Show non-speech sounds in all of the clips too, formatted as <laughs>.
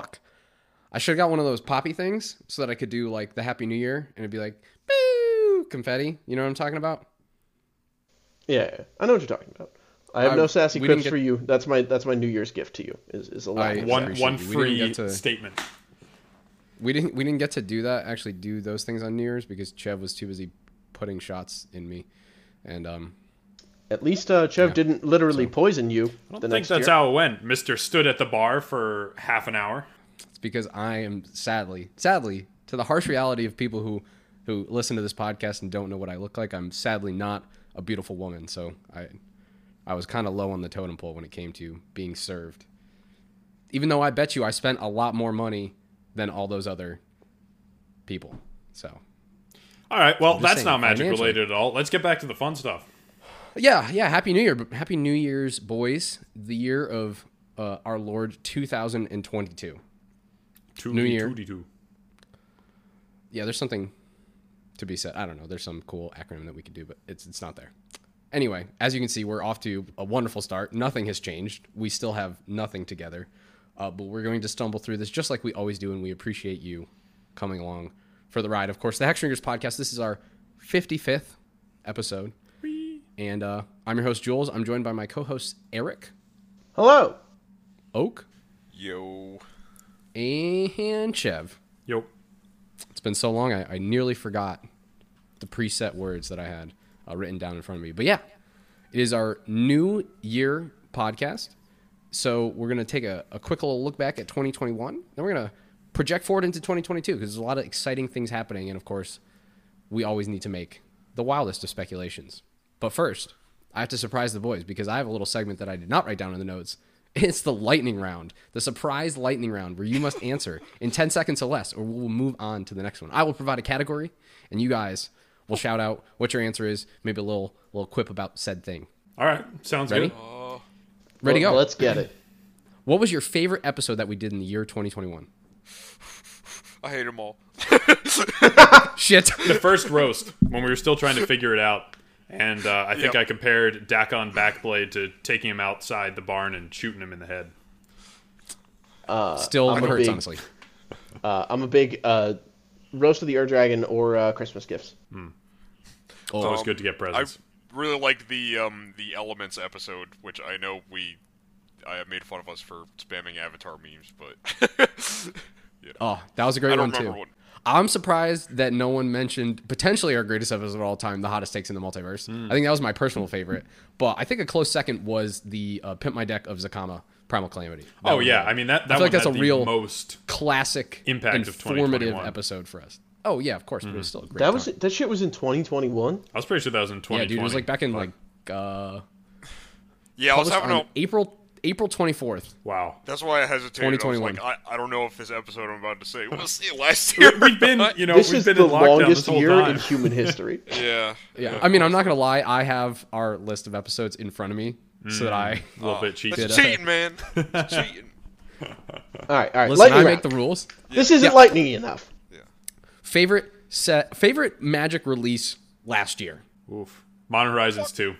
fuck. I should have got one of those poppy things so that I could do like the Happy New Year and it'd be like, boo, confetti. You know what I'm talking about? Yeah, yeah, I know what you're talking about. I have I- no sassy we quips get- for you. That's my that's my New Year's gift to you. Is is a lack I- of One one appreciate. We free to- statement. We didn't we didn't get to do that actually do those things on New Year's because Chev was too busy putting shots in me, and um At least uh, Chev didn't literally poison you. I don't the think next that's year. how it went. Mister stood at the bar for half an hour. it's because I am sadly sadly to the harsh reality of people who who listen to this podcast and don't know what I look like. I'm sadly not a beautiful woman, so I I was kind of low on the totem pole when it came to being served. Even though I bet you I spent a lot more money than all those other people. So All right. Well, that's saying, not magic related at all. Let's get back to the fun stuff. Yeah, yeah. Happy New Year, Happy New Year's, boys! The year of uh, our Lord 2022. New Year. Two-dee-two. Yeah, there's something to be said. I don't know. There's some cool acronym that we could do, but it's it's not there. Anyway, as you can see, we're off to a wonderful start. Nothing has changed. We still have nothing together, uh, but we're going to stumble through this just like we always do, and we appreciate you coming along for the ride. Of course, the Hexdrinkers podcast. This is our 55th episode, and uh, I'm your host Jules. I'm joined by my co-host Eric Hello. Oak Yo. and Chev. Yo. It's been so long, I, I nearly forgot the preset words that I had uh, written down in front of me. But yeah, it is our new year podcast. So we're going to take a, a quick little look back at 2021. Then we're going to project forward into 2022 because there's a lot of exciting things happening. And of course, we always need to make the wildest of speculations. But first, I have to surprise the boys because I have a little segment that I did not write down in the notes. <laughs> It's the lightning round, the surprise lightning round, where you must answer in 10 seconds or less, or we'll move on to the next one. I will provide a category, and you guys will shout out what your answer is, maybe a little little quip about said thing. All right. Sounds Ready? good. Uh, Ready to Well, go. Let's get it. <clears throat> What was your favorite episode that we did in the year 2021? I hate them all. <laughs> Shit. The first roast when we were still trying to figure it out. And uh, I think Yep. I compared Dakkon Blackblade to taking him outside the barn and shooting him in the head. Still I'm hurts, big- honestly. Uh, I'm a big uh, roast of the Ur Dragon or uh, Christmas gifts. It's always Um, good to get presents. I really liked the um the Elements episode, which I know we I made fun of us for spamming Avatar memes, but <laughs> Oh, that was a great I don't one, too. what. I'm surprised that no one mentioned potentially our greatest episode of all time, the hottest takes in the multiverse. Hmm. I think that was my personal favorite, but I think a close second was the uh, Pimp My Deck of Zacama Primal Calamity. That oh, was yeah. I mean, that, that feel one like that's a real- most. classic, Impact of informative 2021. episode for us. Oh yeah, of course, but it was still a great. That was time. that shit was in 2021. I was pretty sure that was in yeah, 2020. dude. It was like back in like uh, Yeah, I was published having on a. April April 24th. Wow. That's why I hesitated. I was 2021. like, I, I don't know if this episode I'm about to say was <laughs> it last year. We've been, you know, This we've is been the in lockdown longest this year time. in human <laughs> history. yeah. Yeah, I mean, I'm not gonna lie. I have our list of episodes in front of me so that I mm, a little bit cheated. That's cheating, man. <laughs> That's cheating. all right, all right. listen. lightning I round. make the rules. This isn't Yeah. lightning enough. Favorite set, favorite Magic release last year. Oof. Modern Horizons 2.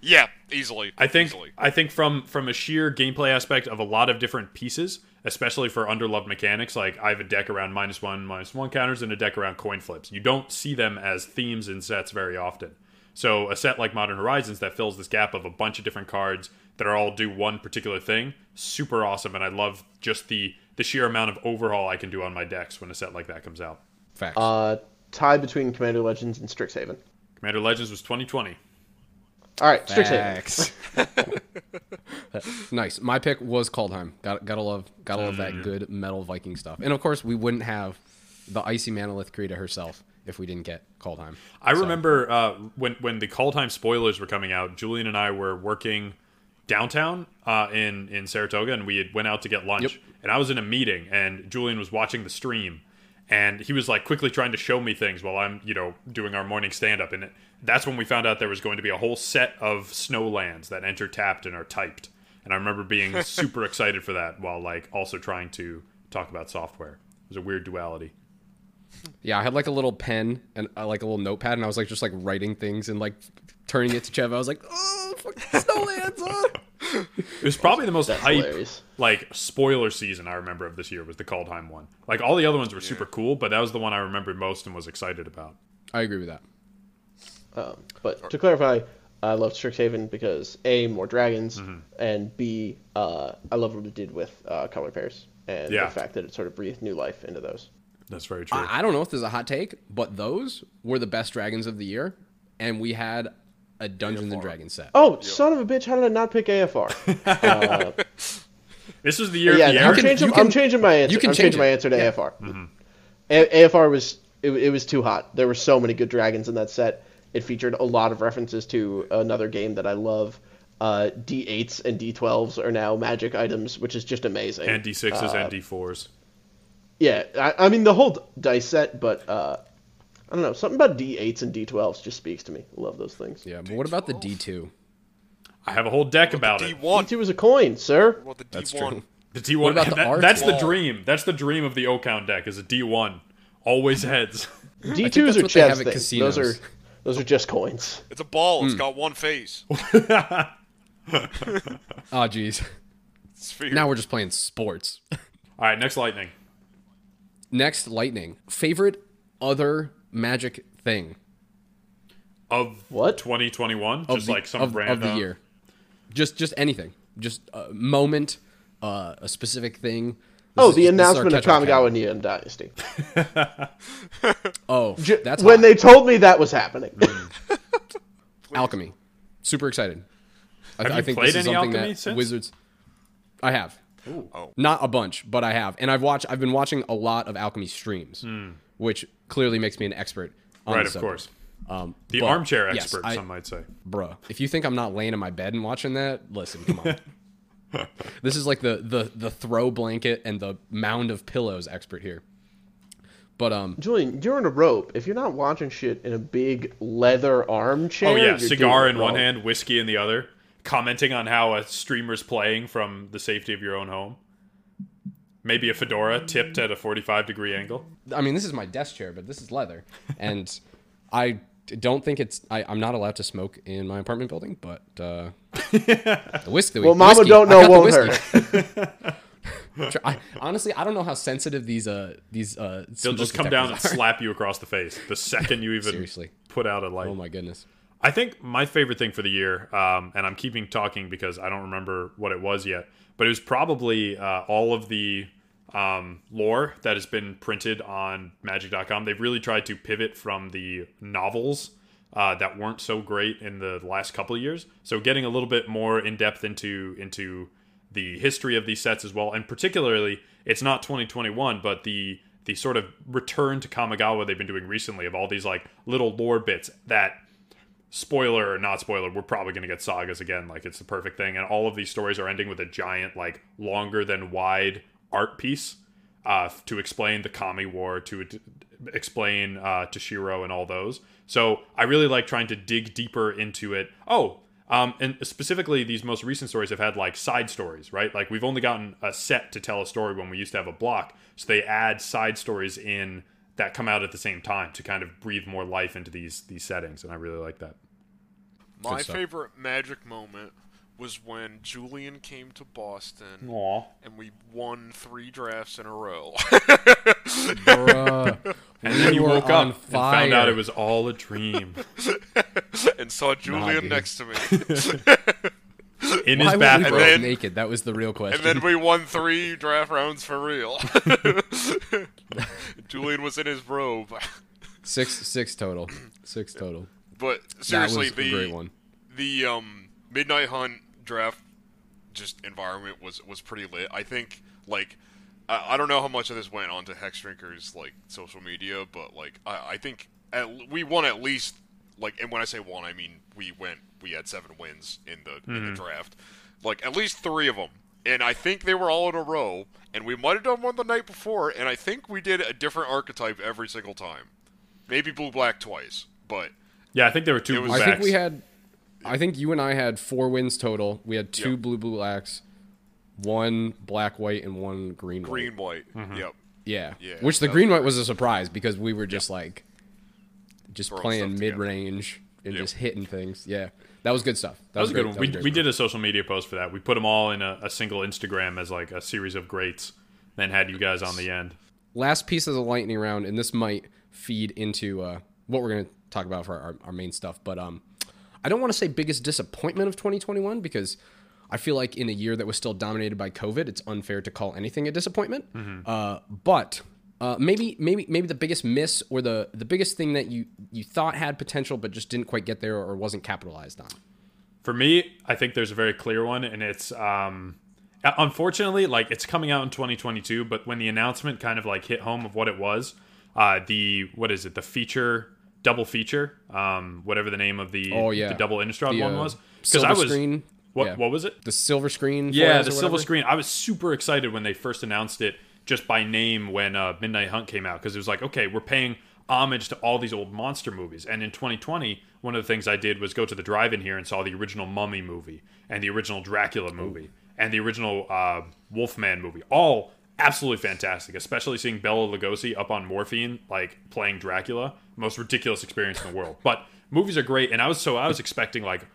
Yeah, easily. I think easily. I think from from a sheer gameplay aspect of a lot of different pieces, especially for underloved mechanics, like I have a deck around minus one, minus one counters and a deck around coin flips. You don't see them as themes in sets very often. So a set like Modern Horizons that fills this gap of a bunch of different cards that are all do one particular thing, super awesome, and I love just the the sheer amount of overhaul I can do on my decks when a set like that comes out. Facts. Uh, tie between Commander Legends and Strixhaven. Commander Legends was 2020. All right, Strixhaven. Facts. <laughs> <laughs> nice. My pick was Kaldheim. Got gotta love gotta love that good metal Viking stuff. And of course, we wouldn't have the icy Manalith Krita herself if we didn't get Kaldheim. I remember uh, when when the Kaldheim spoilers were coming out. Julian and I were working downtown uh, in in Saratoga, and we had went out to get lunch. Yep. And I was in a meeting, and Julian was watching the stream, and he was like quickly trying to show me things while I'm you know doing our morning stand up. And that's when we found out there was going to be a whole set of snowlands that enter tapped and are typed. And I remember being <laughs> super excited for that while like also trying to talk about software. It was a weird duality. Yeah, I had like a little pen and uh, like a little notepad, and I was like just like writing things and like turning it to Chev. I was like, oh, fuck Snowlands. Uh. <laughs> It was probably the most That's hype, hilarious. like spoiler season I remember of this year was the Kaldheim one. Like all the other ones were super cool, but that was the one I remembered most and was excited about. I agree with that. Um, but to clarify, I love Strixhaven because a more dragons, Mm-hmm. and b uh, I love what it did with uh, color pairs and Yeah. the fact that it sort of breathed new life into those. That's very true. I, I don't know if there's a hot take, but those were the best dragons of the year, and we had a Dungeons and Dragons set. Oh, son of a bitch! How did I not pick AFR? <laughs> uh, this was the year yeah, of the I'm changing. can- I'm changing my answer. you can I'm change my answer to AFR. Mm-hmm. A- AFR was it, it was too hot. There were so many good dragons in that set. It featured a lot of references to another game that I love. Uh, D8s and D12s are now magic items, which is just amazing. and D6s Uh, and D4s. Yeah, I, I mean the whole dice set, but uh, I don't know. Something about D8s and D12s just speaks to me. Love those things. Yeah, but what about the D2? I have a whole deck about it. D it. one. D2 is a coin, sir. Well, the D That's true. <laughs> The D1. What about the that- art? That's the dream. That's the dream of the O count deck is a D1. Always heads. <laughs> D2s that's are what they chess have at things. Those are those are just coins. It's a ball. It's hmm. got one face. Oh, <laughs> jeez. Now we're just playing sports. All right, next lightning. Next, lightning. Favorite other magic thing Of What? 2021? of Just the, like some of, random of the year? Just just anything. Just a moment, uh, a specific thing. This Oh, is the just- this is our announcement of catch-all Kamigawa. Neon Dynasty. Oh, that's when hot. they told me that was happening. <laughs> alchemy. Super excited. I, Have I you think played this is any something Alchemy that since? Wizards. I have. Oh. Not a bunch, but I have, and I've watched. I've been watching a lot of alchemy streams, which clearly makes me an expert. On. Right, the of subject. course. Um, The but, armchair yes, expert, I- some might say. bruh. If you think I'm not laying in my bed and watching that, listen, come on. <laughs> this is like the the the throw blanket and the mound of pillows expert here. But um, Julian, you're in a rope. If you're not watching shit in a big leather armchair, Oh yeah, cigar in one hand, whiskey in the other, commenting on how a streamer's playing from the safety of your own home. Maybe a fedora tipped at a 45 degree angle. I mean, this is my desk chair, but this is leather, and I don't think it's. I, I'm not allowed to smoke in my apartment building, but uh, the whiskey. Well, Mama whiskey, don't know got the won't whiskey. hurt. I, honestly, I don't know how sensitive these uh these uh. They'll just come down and are. slap you across the face the second you even Seriously. put out a light. Oh my goodness. I think my favorite thing for the year, um, and I'm keeping talking because I don't remember what it was yet, but it was probably uh, all of the um, lore that has been printed on Magic.com. They've really tried to pivot from the novels uh, that weren't so great in the last couple of years. So getting a little bit more in depth into into the history of these sets as well, and particularly it's not 2021, but the the sort of return to Kamigawa they've been doing recently of all these like little lore bits that spoiler or not spoiler, we're probably going to get sagas again. Like it's the perfect thing, and all of these stories are ending with a giant, like longer than wide art piece uh, to explain the Kami War, to d- explain uh, Toshiro and all those. So I really like trying to dig deeper into it. Oh. Um, and specifically, these most recent stories have had like side stories, right? Like we've only gotten a set to tell a story when we used to have a block, so they add side stories in that come out at the same time to kind of breathe more life into these these settings, and I really like that. My favorite magic moment was when Julian came to Boston Aw. and we won three drafts in a row. Bruh. <laughs> And then you woke on up and found out it was all a dream. <laughs> and saw Julian dude. next to me. <laughs> In Why his were we bathroom. then- naked? That was the real question. and then we won three draft rounds for real. Julian was in his robe. six six total. Six total. But seriously, that was the a great one. the um, Midnight Hunt draft just environment was was pretty lit. I think like I, I don't know how much of this went onto Hex Drinkers like social media, but like I, I think at, we won at least like and when I say won, I mean we went we had seven wins in the in the mm-hmm. draft, like at least three of them. And I think they were all in a row, and we might have done one the night before, and I think we did a different archetype every single time. Maybe blue black twice, but Yeah, I think there were two was- I think we had. I think you and I had four wins total. We had two Yep. blue blue blacks, one black white, and one green white. green white. Yep. Yeah. Yeah, Which the green white was a surprise because we were just like just Throwing playing mid range and Yep. just hitting things. Yeah, that was good stuff. That was a good one. That We, was we did a social media post for that. We put them all in a, a single Instagram as like a series of greats, then had you guys on the end. last piece of the lightning round, and this might feed into uh, what we're going to talk about for our, our main stuff. But um, I don't want to say biggest disappointment of 2021 because I feel like in a year that was still dominated by COVID, it's unfair to call anything a disappointment. Uh, but uh, maybe maybe maybe the biggest miss or the the biggest thing that you you thought had potential but just didn't quite get there or wasn't capitalized on. For me, I think there's a very clear one, and it's um, unfortunately like it's coming out in 2022. But when the announcement kind of like hit home of what it was, uh, the what is it? The feature double feature, um, whatever the name of the Oh, yeah. the double Innistrad The, one uh, was. Because I was screen. what Yeah. what was it? The silver screen. Yeah, the silver screen. I was super excited when they first announced it just by name when uh, Midnight Hunt came out because it was like, okay, we're paying homage to all these old monster movies. And in 2020, one of the things I did was go to the drive-in here and saw the original Mummy movie and the original Dracula movie and the original uh, Wolfman movie. All absolutely fantastic, especially seeing Bela Lugosi up on morphine, like playing Dracula. Most ridiculous experience in the world. But movies are great, and I was so I was expecting like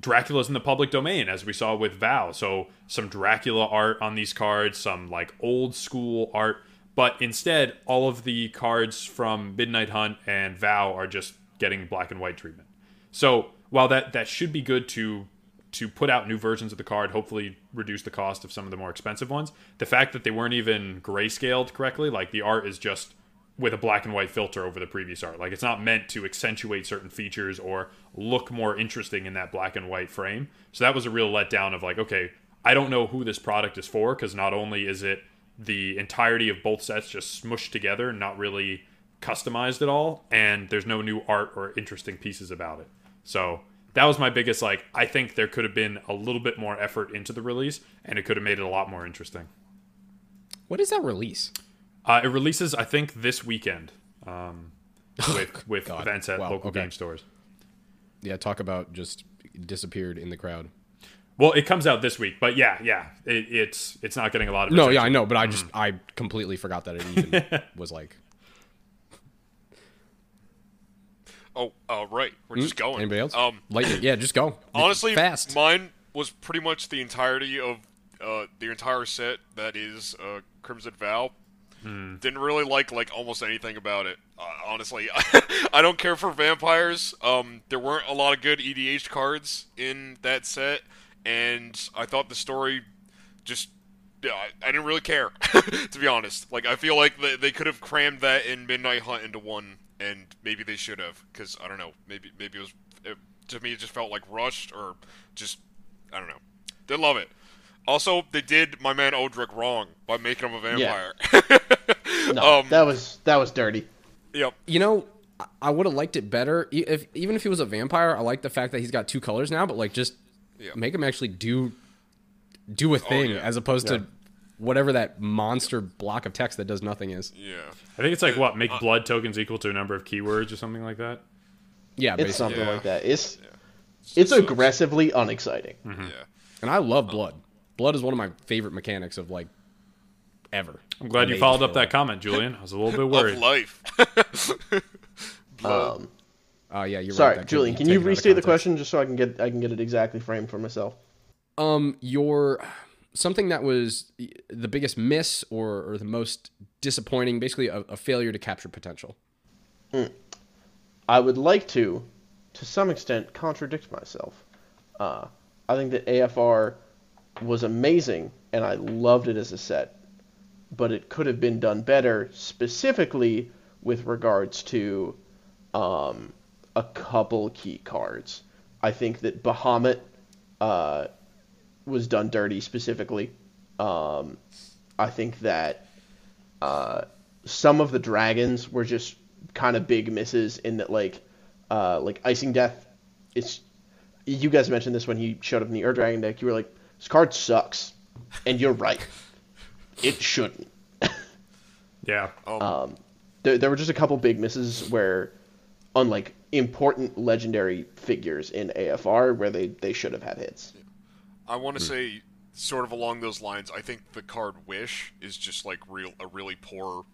Dracula's in the public domain, as we saw with Vow. So some Dracula art on these cards, some like old school art. But instead, all of the cards from Midnight Hunt and Vow are just getting black and white treatment. So while that that should be good to to put out new versions of the card, hopefully reduce the cost of some of the more expensive ones. The fact that they weren't even grayscaled correctly, like the art is just with a black and white filter over the previous art. Like it's not meant to accentuate certain features or look more interesting in that black and white frame. So that was a real letdown of like, okay, I don't know who this product is for because not only is it the entirety of both sets just smushed together, not really customized at all, and there's no new art or interesting pieces about it. So that was my biggest like I think there could have been a little bit more effort into the release and it could have made it a lot more interesting. What is that release? Uh, it releases, I think, this weekend um, <laughs> with with God. events at Wow, local okay. game stores. Yeah, talk about just disappeared in the crowd. Well, it comes out this week, but yeah, yeah, it, it's it's not getting a lot of Attention. No, yeah, I know, but I just I completely forgot that it even <laughs> was like. Oh, uh, right. We're just going. Hmm? Anybody else? Um, Lightning, yeah, just go. <laughs> honestly, fast. mine was pretty much the entirety of uh, the entire set that is uh, Crimson Vow. Didn't really like like almost anything about it. Uh, honestly, <laughs> I don't care for vampires. Um, there weren't a lot of good EDH cards in that set, and I thought the story just yeah, I, I didn't really care <laughs> to be honest. Like I feel like they, they could have crammed that in Midnight Hunt into one, and maybe they should have because I don't know. Maybe maybe it was it, to me it just felt like rushed or just I don't know. Didn't love it. Also, they did my man Odric wrong by making him a vampire. <laughs> No, Um, that was that was dirty. yep. You know, I- I would have liked it better if even if he was a vampire. I like the fact that he's got two colors now, but like just Yeah. make him actually do do a thing yeah. as opposed to whatever that monster block of text that does nothing is. Yeah. I think it's like what Uh, make blood tokens equal to a number of keywords or something like that. Yeah, It's something Yeah. like that. It's it's aggressively unexciting. Hmm. Yeah. And I love blood. Blood is one of my favorite mechanics of like ever. I'm glad you followed up that life. comment, Julian. I was a little bit <laughs> Of worried. life. <laughs> Um, Oh yeah, you're sorry, right. that Julian. Can you taken out of restate the question just so I can get I can get it exactly framed for myself? Um, your something that was the biggest miss or, or the most disappointing, basically a, a failure to capture potential. I would like to, to some extent, contradict myself. Uh, I think that AFR was amazing, and I loved it as a set, but it could have been done better, specifically with regards to um, a couple key cards. I think that Bahamut uh, was done dirty specifically. Um, I think that uh, some of the dragons were just kind of big misses in that like uh, like Icingdeath. It's you guys mentioned this when he showed up in the Ur Dragon deck. You were like, this card sucks, and you're right. It shouldn't. Yeah. Um, there, there were just a couple big misses where, on like important legendary figures in AFR, where they, they should have had hits. I want to say, sort of along those lines. I think the card Wish is just like real a really poor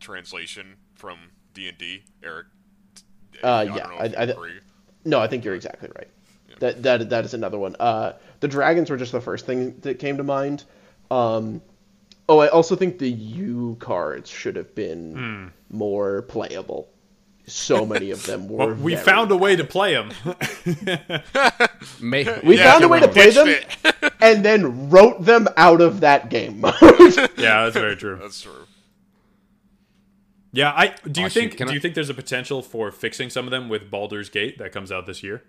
translation from D and D. Eric. Uh, I yeah, don't I- if I- agree. No, I think you're exactly right. That that that is another one. Uh, the dragons were just the first thing that came to mind. Um, oh, I also think the U cards should have been more playable. So many of them were. Well, we very- found a way to play them. <laughs> May, We Yeah, found a way to play them, <laughs> and then wrote them out of that game mode. <laughs> yeah, that's very true. That's true. Yeah, I do you Oh, think can do I- you think there's a potential for fixing some of them with Baldur's Gate that comes out this year?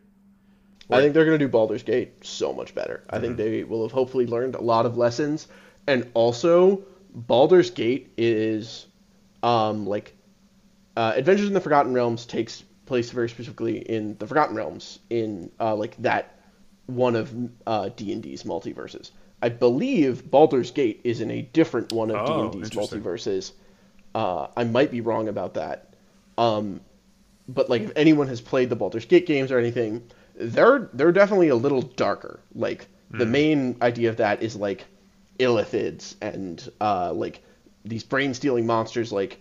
I think they're going to do Baldur's Gate so much better. I think they will have hopefully learned a lot of lessons, and also Baldur's Gate is, um, like, uh, Adventures in the Forgotten Realms takes place very specifically in the Forgotten Realms in uh, like that one of uh, D and D's multiverses. I believe Baldur's Gate is in a different one of Oh, and D's interesting. multiverses. Uh, I might be wrong about that. Um, but like if anyone has played the Baldur's Gate games or anything, they're they're definitely a little darker. Like the main idea of that is like illithids and uh, like these brain stealing monsters like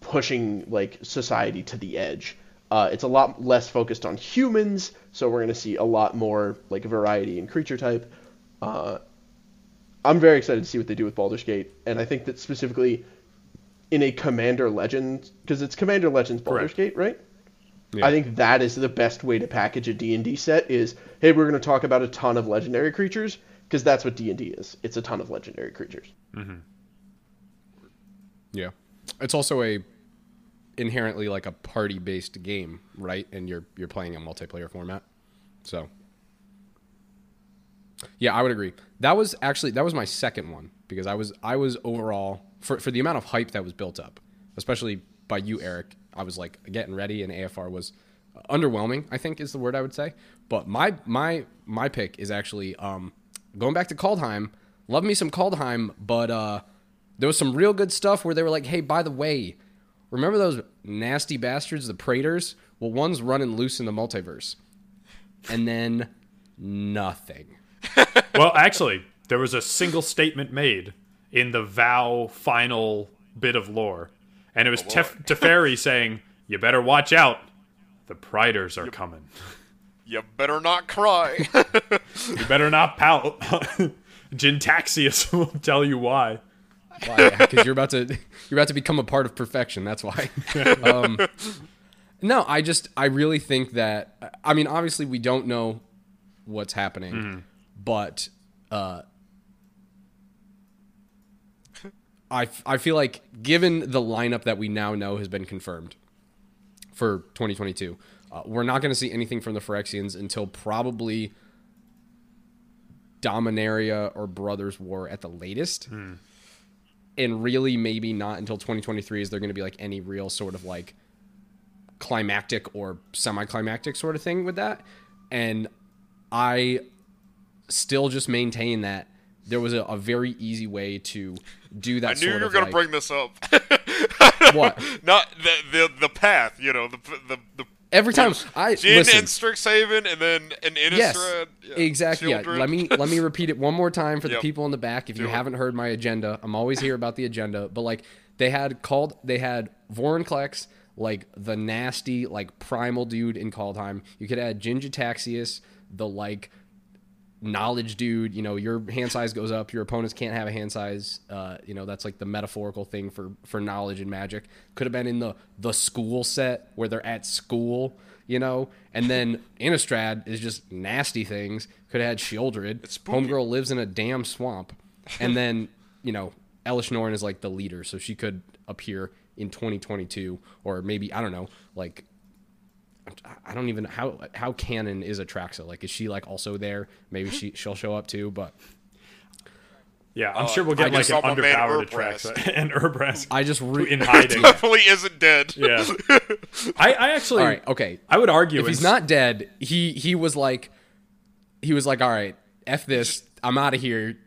pushing like society to the edge. Uh, it's a lot less focused on humans, so we're going to see a lot more like variety in creature type. Uh, I'm very excited to see what they do with Baldur's Gate, and I think that specifically in a Commander Legends, because it's Commander Legends Baldur's Correct. Gate, right? Yeah. I think that is the best way to package a D&D set is, hey, we're going to talk about a ton of legendary creatures, because that's what D&D is. It's a ton of legendary creatures. Mm-hmm. Yeah, it's also a inherently like a party based game, right? And you're you're playing a multiplayer format, so yeah, I would agree. That was actually that was my second one because I was I was overall for for the amount of hype that was built up, especially by you, Eric. I was like getting ready, and AFR was underwhelming. I think is the word I would say. But my my my pick is actually um, going back to Kaldheim. Love me some Kaldheim, but uh, there was some real good stuff where they were like, "Hey, by the way, remember those nasty bastards, the Praetors? Well, one's running loose in the multiverse." And then nothing. <laughs> Well, actually, there was a single statement made in the Vow final bit of lore, and it was oh, Tef- Teferi <laughs> saying, "You better watch out. The Praetors are coming. You better not cry. <laughs> You better not pout." Jin-Gitaxias will tell you why. Why? <laughs> Because you're about to you're about to become a part of perfection. That's why. <laughs> um, no, I just I really think that I mean obviously we don't know what's happening, but uh, I I feel like given the lineup that we now know has been confirmed for 2022, uh, we're not going to see anything from the Phyrexians until probably Dominaria or Brothers War at the latest and really maybe not until 2023 is there going to be like any real sort of like climactic or semi-climactic sort of thing with that and i still just maintain that there was a, a very easy way to do that I knew you were of gonna bring this up. <laughs> what Not the the the path, you know, the the the. Every time i Jin listen and Strixhaven, and then an Yes, Innistrad. yeah, exactly. Yeah. Let me let me <laughs> repeat it one more time for the Yep. people in the back. If you it. haven't heard my agenda, I'm always here about the agenda. But like they had called, they had Vorinclex, like the nasty, like primal dude in Kaldheim. You could add Jin-Gitaxias, the like knowledge dude. You know, your hand size goes up. Your opponents can't have a hand size. Uh, you know, that's like the metaphorical thing for for knowledge and magic. Could have been in the the school set where they're at school. You know, and then Innistrad is just nasty things. Could have had Sheoldred. Homegirl lives in a damn swamp, and then <laughs> you know Elesh Norn is like the leader, so she could appear in 2022 or maybe I don't know, like I don't even how how canon is Atraxa? Like, is she like also there? Maybe she she'll show up too. But Yeah, I'm uh, sure we'll get I like an my underpowered Urabrask. Atraxa <laughs> and Urabrask I just re- in <laughs> hiding. Definitely isn't dead. yeah, <laughs> I, I actually, all right, okay. I would argue If he's not dead, he he was like, he was like, all right, f this, I'm out of here.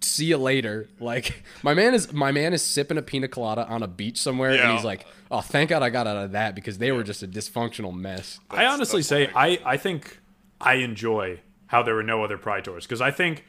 See you later. Like my man is my man is sipping a pina colada on a beach somewhere, and he's like, oh, thank God I got out of that because they were just a dysfunctional mess. I honestly say. I, I think I enjoy how there were no other Praetors because I think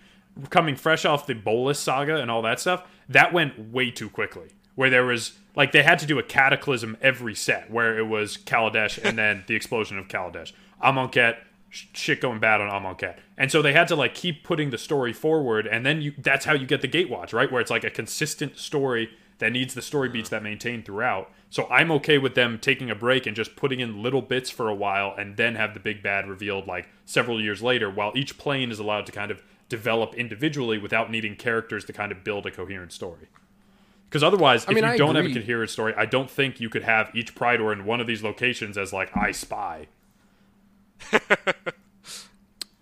coming fresh off the Bolas saga and all that stuff, that went way too quickly. where there was like they had to do a cataclysm every set where it was Kaladesh and then the explosion of Kaladesh. Amonkhet, sh- shit going bad on Amonkhet. And so they had to like keep putting the story forward and then you that's how you get the Gatewatch, right? Where it's like a consistent story that needs the story beats that maintain throughout. So I'm okay with them taking a break and just putting in little bits for a while and then have the big bad revealed like several years later while each plane is allowed to kind of develop individually without needing characters to kind of build a coherent story. Because otherwise, if mean, you I don't have a coherent story, I don't think you could have each Praetor in one of these locations as like I spy. <laughs>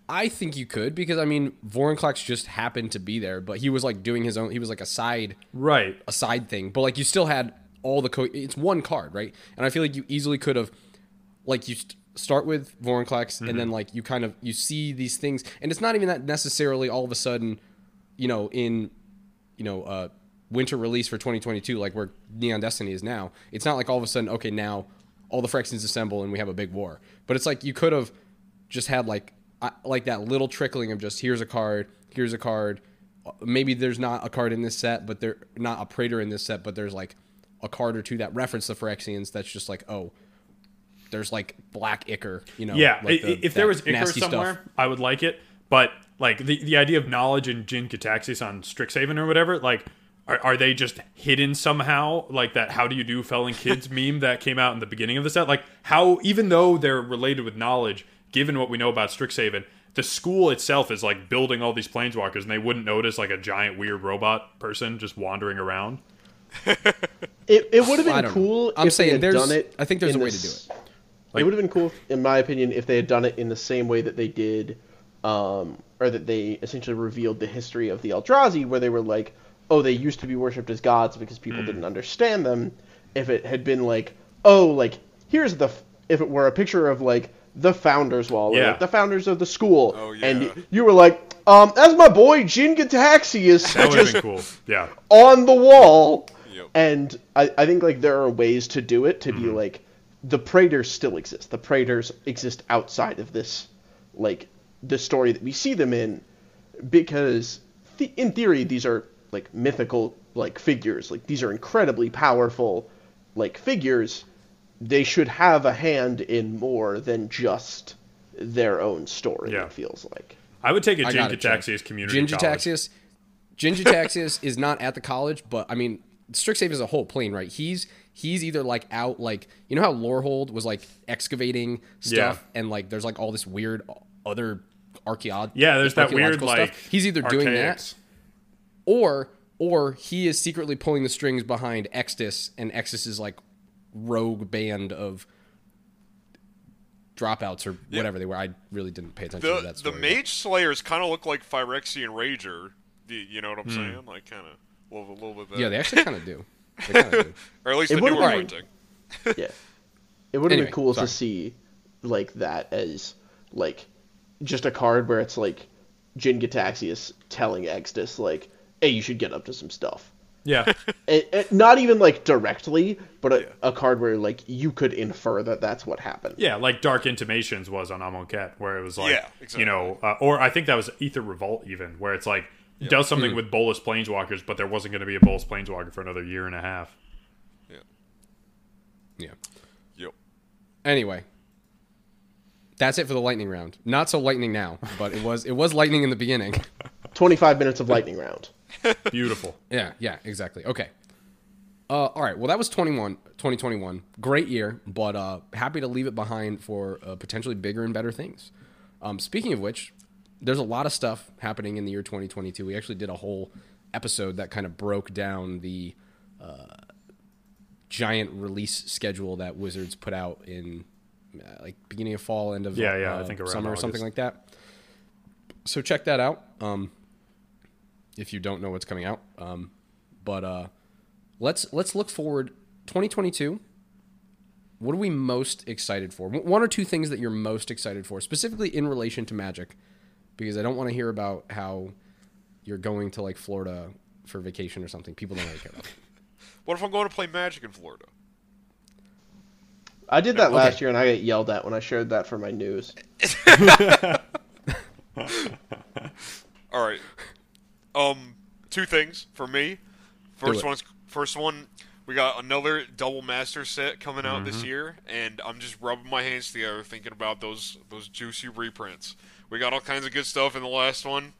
I think you could because I mean Vorinclex just happened to be there, but he was like doing his own. He was like a side Right. a side thing, but like you still had all the co- it's one card, right? And I feel like you easily could have like you st- start with Vorinclex and then like you kind of you see these things and it's not even that necessarily all of a sudden, you know, in you know, uh winter release for 2022 like where Neon Dynasty is now. It's not like all of a sudden okay, now all the Phyrexians assemble and we have a big war. But it's like you could have just had like I- like that little trickling of just here's a card, here's a card. Maybe there's not a card in this set, but there not a Praetor in this set, but there's like a card or two that reference the Phyrexians. That's just like oh, there's like Black Ichor, you know. Yeah, like the- if there was nasty somewhere, stuff. I would like it. But like the the idea of knowledge and Jin-Gitaxias on Strixhaven or whatever, like are, are they just hidden somehow? Like that how do you do felling kids <laughs> meme that came out in the beginning of the set? Like how even though they're related with knowledge, given what we know about Strixhaven, the school itself is like building all these planeswalkers and they wouldn't notice like a giant weird robot person just wandering around. <laughs> It, it would have been don't know. cool I'm if saying they had there's- done it. I think there's a way the to do s- it. it would have been cool, in my opinion, if they had done it in the same way that they did, um, or that they essentially revealed the history of the Eldrazi, where they were like, oh, they used to be worshipped as gods because people Hmm. didn't understand them. If it had been like, oh, like here's the, f- if it were a picture of like the founders wall, Yeah. like the founders of the school, Oh, yeah. and you were like, um, that's my boy Jin-Gitaxias That would just cool. Yeah. on the wall. Yep. And I, I think like there are ways to do it to be like the Praetors still exist. The Praetors exist outside of this like the story that we see them in because th- in theory these are like mythical like figures. Like these are incredibly powerful like figures. They should have a hand in more than just their own story, Yeah. it feels like. I would take a Jin got it, Joe. Cataxis community college. Jin-Gitaxias, Jin-Gitaxias is not at the college, but I mean, Strixhaven is a whole plane, right? He's he's either like out, like you know how Lorehold was like excavating stuff, and like there's like all this weird other archaeology. Yeah, there's that weird archaeological like stuff. He's either doing that, or or he is secretly pulling the strings behind Extus, and Extus is like rogue band of dropouts or whatever they were. I really didn't pay attention to The that the story. but- Mage Slayers kind of look like Phyrexian Rager. Do You you know what I'm Hmm. saying? Like kind of a little, a little bit. Better. yeah, they actually kind of do. Do. <laughs> or at least It the would've newer been- printing. <laughs> yeah. It would have Anyway, been cool sorry. to see like that as like just a card where it's like Jin-Gitaxias telling Extus like, "Hey, you should get up to some stuff." Yeah. <laughs> And, and not even like directly, but a, a card where like you could infer that that's what happened. Yeah, like Dark Intimations was on Amonkhet, where it was like, Yeah, exactly. you know, uh, or I think that was Aether Revolt, even, where it's like, does something with Bolas Planeswalkers, but there wasn't going to be a Bolas Planeswalker for another year and a half. Yeah. Yeah. Yep. Anyway, that's it for the lightning round. Not so lightning now, but it was it was lightning in the beginning. Twenty five minutes of lightning round. <laughs> Beautiful. Yeah, yeah, exactly. Okay. Uh, all right. Well, that was 21, 2021. Great year, but uh, happy to leave it behind for uh, potentially bigger and better things. Um, speaking of which, there's a lot of stuff happening in the year 2022. We actually did a whole episode that kind of broke down the uh, giant release schedule that Wizards put out in uh, like beginning of fall, end of Yeah, yeah, I uh, think summer or something like that. So check that out. Um, if you don't know what's coming out. Um, but uh, let's let's look forward 2022. What are we most excited for? One or two things that you're most excited for, specifically in relation to Magic, because I don't want to hear about how you're going to like Florida for vacation or something. People don't really care about. <laughs> What if I'm going to play Magic in Florida? I did that Okay. last year and I got yelled at when I shared that for my news. <laughs> <laughs> All right. Um, two things for me. First one's first one. we got another double master set coming out this year, and I'm just rubbing my hands together thinking about those those juicy reprints. We got all kinds of good stuff in the last one,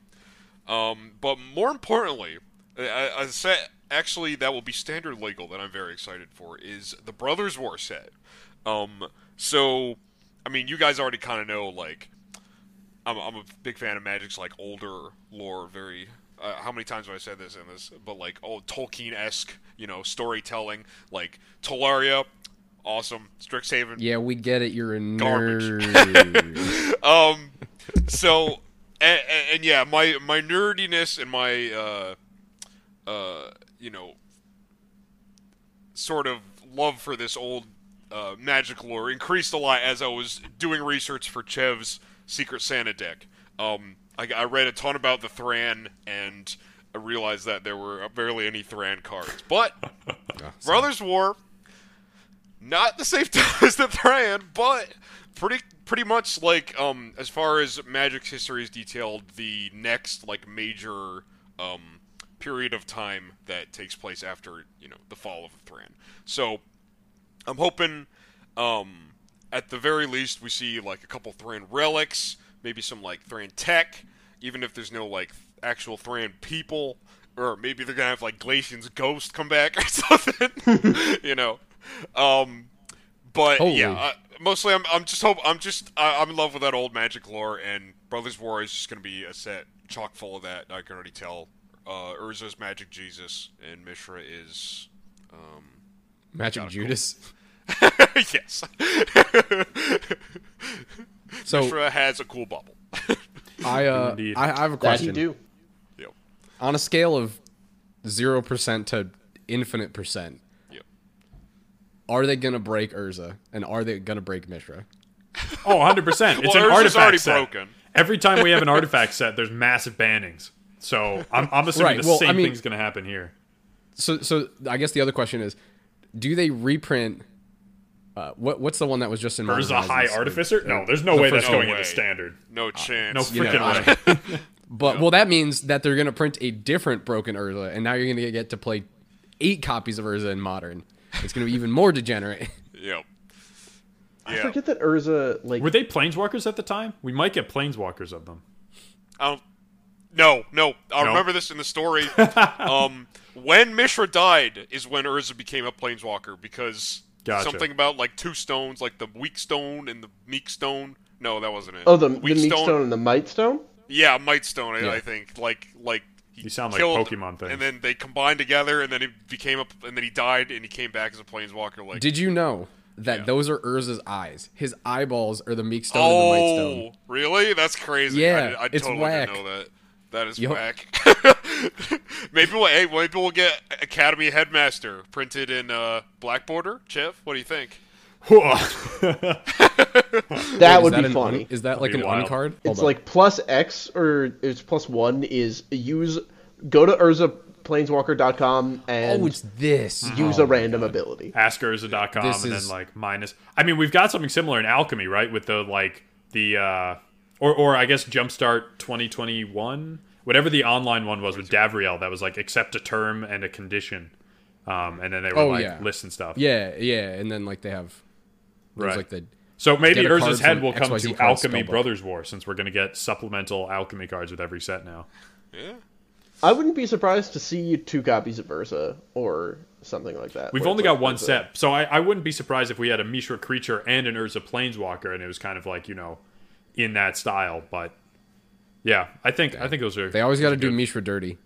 um, but more importantly, a, a set actually that will be standard legal that I'm very excited for is the Brothers War set. Um, so, I mean, you guys already kind of know like I'm, I'm a big fan of Magic's like older lore. Very, uh, how many times have I said this in this? But like old Tolkien esque, you know, storytelling. Like Tolaria, awesome. Strixhaven, Yeah, we get it. You're a Garbage. nerd. <laughs> um, so and, and, and yeah, my my nerdiness and my uh, uh, you know, sort of love for this old uh, magic lore increased a lot as I was doing research for Chev's Secret Santa deck. Um, I, I read a ton about the Thran and. I realized that there were barely any Thran cards, but <laughs> Brothers War not the same <laughs> time as the Thran, but pretty pretty much like um as far as Magic's history is detailed, the next like major um period of time that takes place after you know the fall of the Thran. So I'm hoping um at the very least we see like a couple Thran relics, maybe some like Thran tech, even if there's no like actual Thran people. Or maybe they're gonna have like Glacian's ghost come back <laughs> or something, <laughs> you know. Um, but Holy. yeah, uh, mostly I'm I'm just hope I'm just I, I'm in love with that old magic lore, and Brothers War is just gonna be a set chock full of that. I can already tell. Uh, Urza's Magic Jesus, and Mishra is, um, Magic Judas. <laughs> yes. So Mishra has a cool bubble. I uh I, I have a That you question. do. yep. On a scale of zero percent to infinite percent, Yep. are they gonna break Urza and are they gonna break Mishra? Oh, 100 percent. <laughs> It's Well, an Urza's artifact already set. broken. Every time we have an artifact set, there's massive bannings. So I'm, I'm assuming Right, the well, same I mean- thing's going to happen here. So so I guess the other question is, do they reprint? Uh, what what's the one that was just in Modern Urza High Horizons? Artificer? No, there's no the way that's first going one. into No way. standard. No chance. No You know, freaking way. <laughs> But well, that means that they're gonna print a different broken Urza, and now you're gonna get to play eight copies of Urza in Modern. It's gonna be even more degenerate. <laughs> Yep. I Yeah. forget that Urza like Were they planeswalkers at the time? We might get planeswalkers of them. I don't. No, no. I No? remember this in the story. <laughs> um, when Mishra died is when Urza became a planeswalker because Gotcha. something about like two stones, like the weak stone and the meek stone. No, that wasn't it. oh the, the weak Meek Stone and the Might Stone. Yeah, might stone. I, Yeah. I think like like he You sound like Pokemon things. And then they combined together, and then he became a, and then he died, and he came back as a planeswalker. Like Did you know that Yeah. those are Urza's eyes? His eyeballs are the Meek Stone and the Might oh, Stone. really? That's crazy. Yeah, I, I it's totally whack. didn't know that. That is Yup. whack. <laughs> <laughs> maybe we'll hey, maybe we'll get Academy Headmaster printed in uh, black border. Chev, what do you think? <laughs> That Wait, would is be an funny. Is that like an wild. uncard? it's like plus X or it's plus one is use go to urzaplaneswalker.com and oh, it's this. use a random ability. AskUrza.com This and is- then like minus. I mean, we've got something similar in Alchemy, right? With the like the uh or or I guess Jumpstart 2021, whatever the online one was with Davriel that was like accept a term and a condition. Um, and then they were Oh, like yeah. list and stuff. Yeah, yeah, and then like they have Right. like the So maybe Urza's head will come XYZ to Alchemy spellbook. Brothers War since we're going to get supplemental Alchemy cards with every set now. Yeah. I wouldn't be surprised to see two copies of Urza or something like that. We've only got one Urza. set, so I, I wouldn't be surprised if we had a Mishra creature and an Urza Planeswalker, and it was kind of like you know, in that style. But yeah, I think I think those are they always got to do good. Mishra dirty.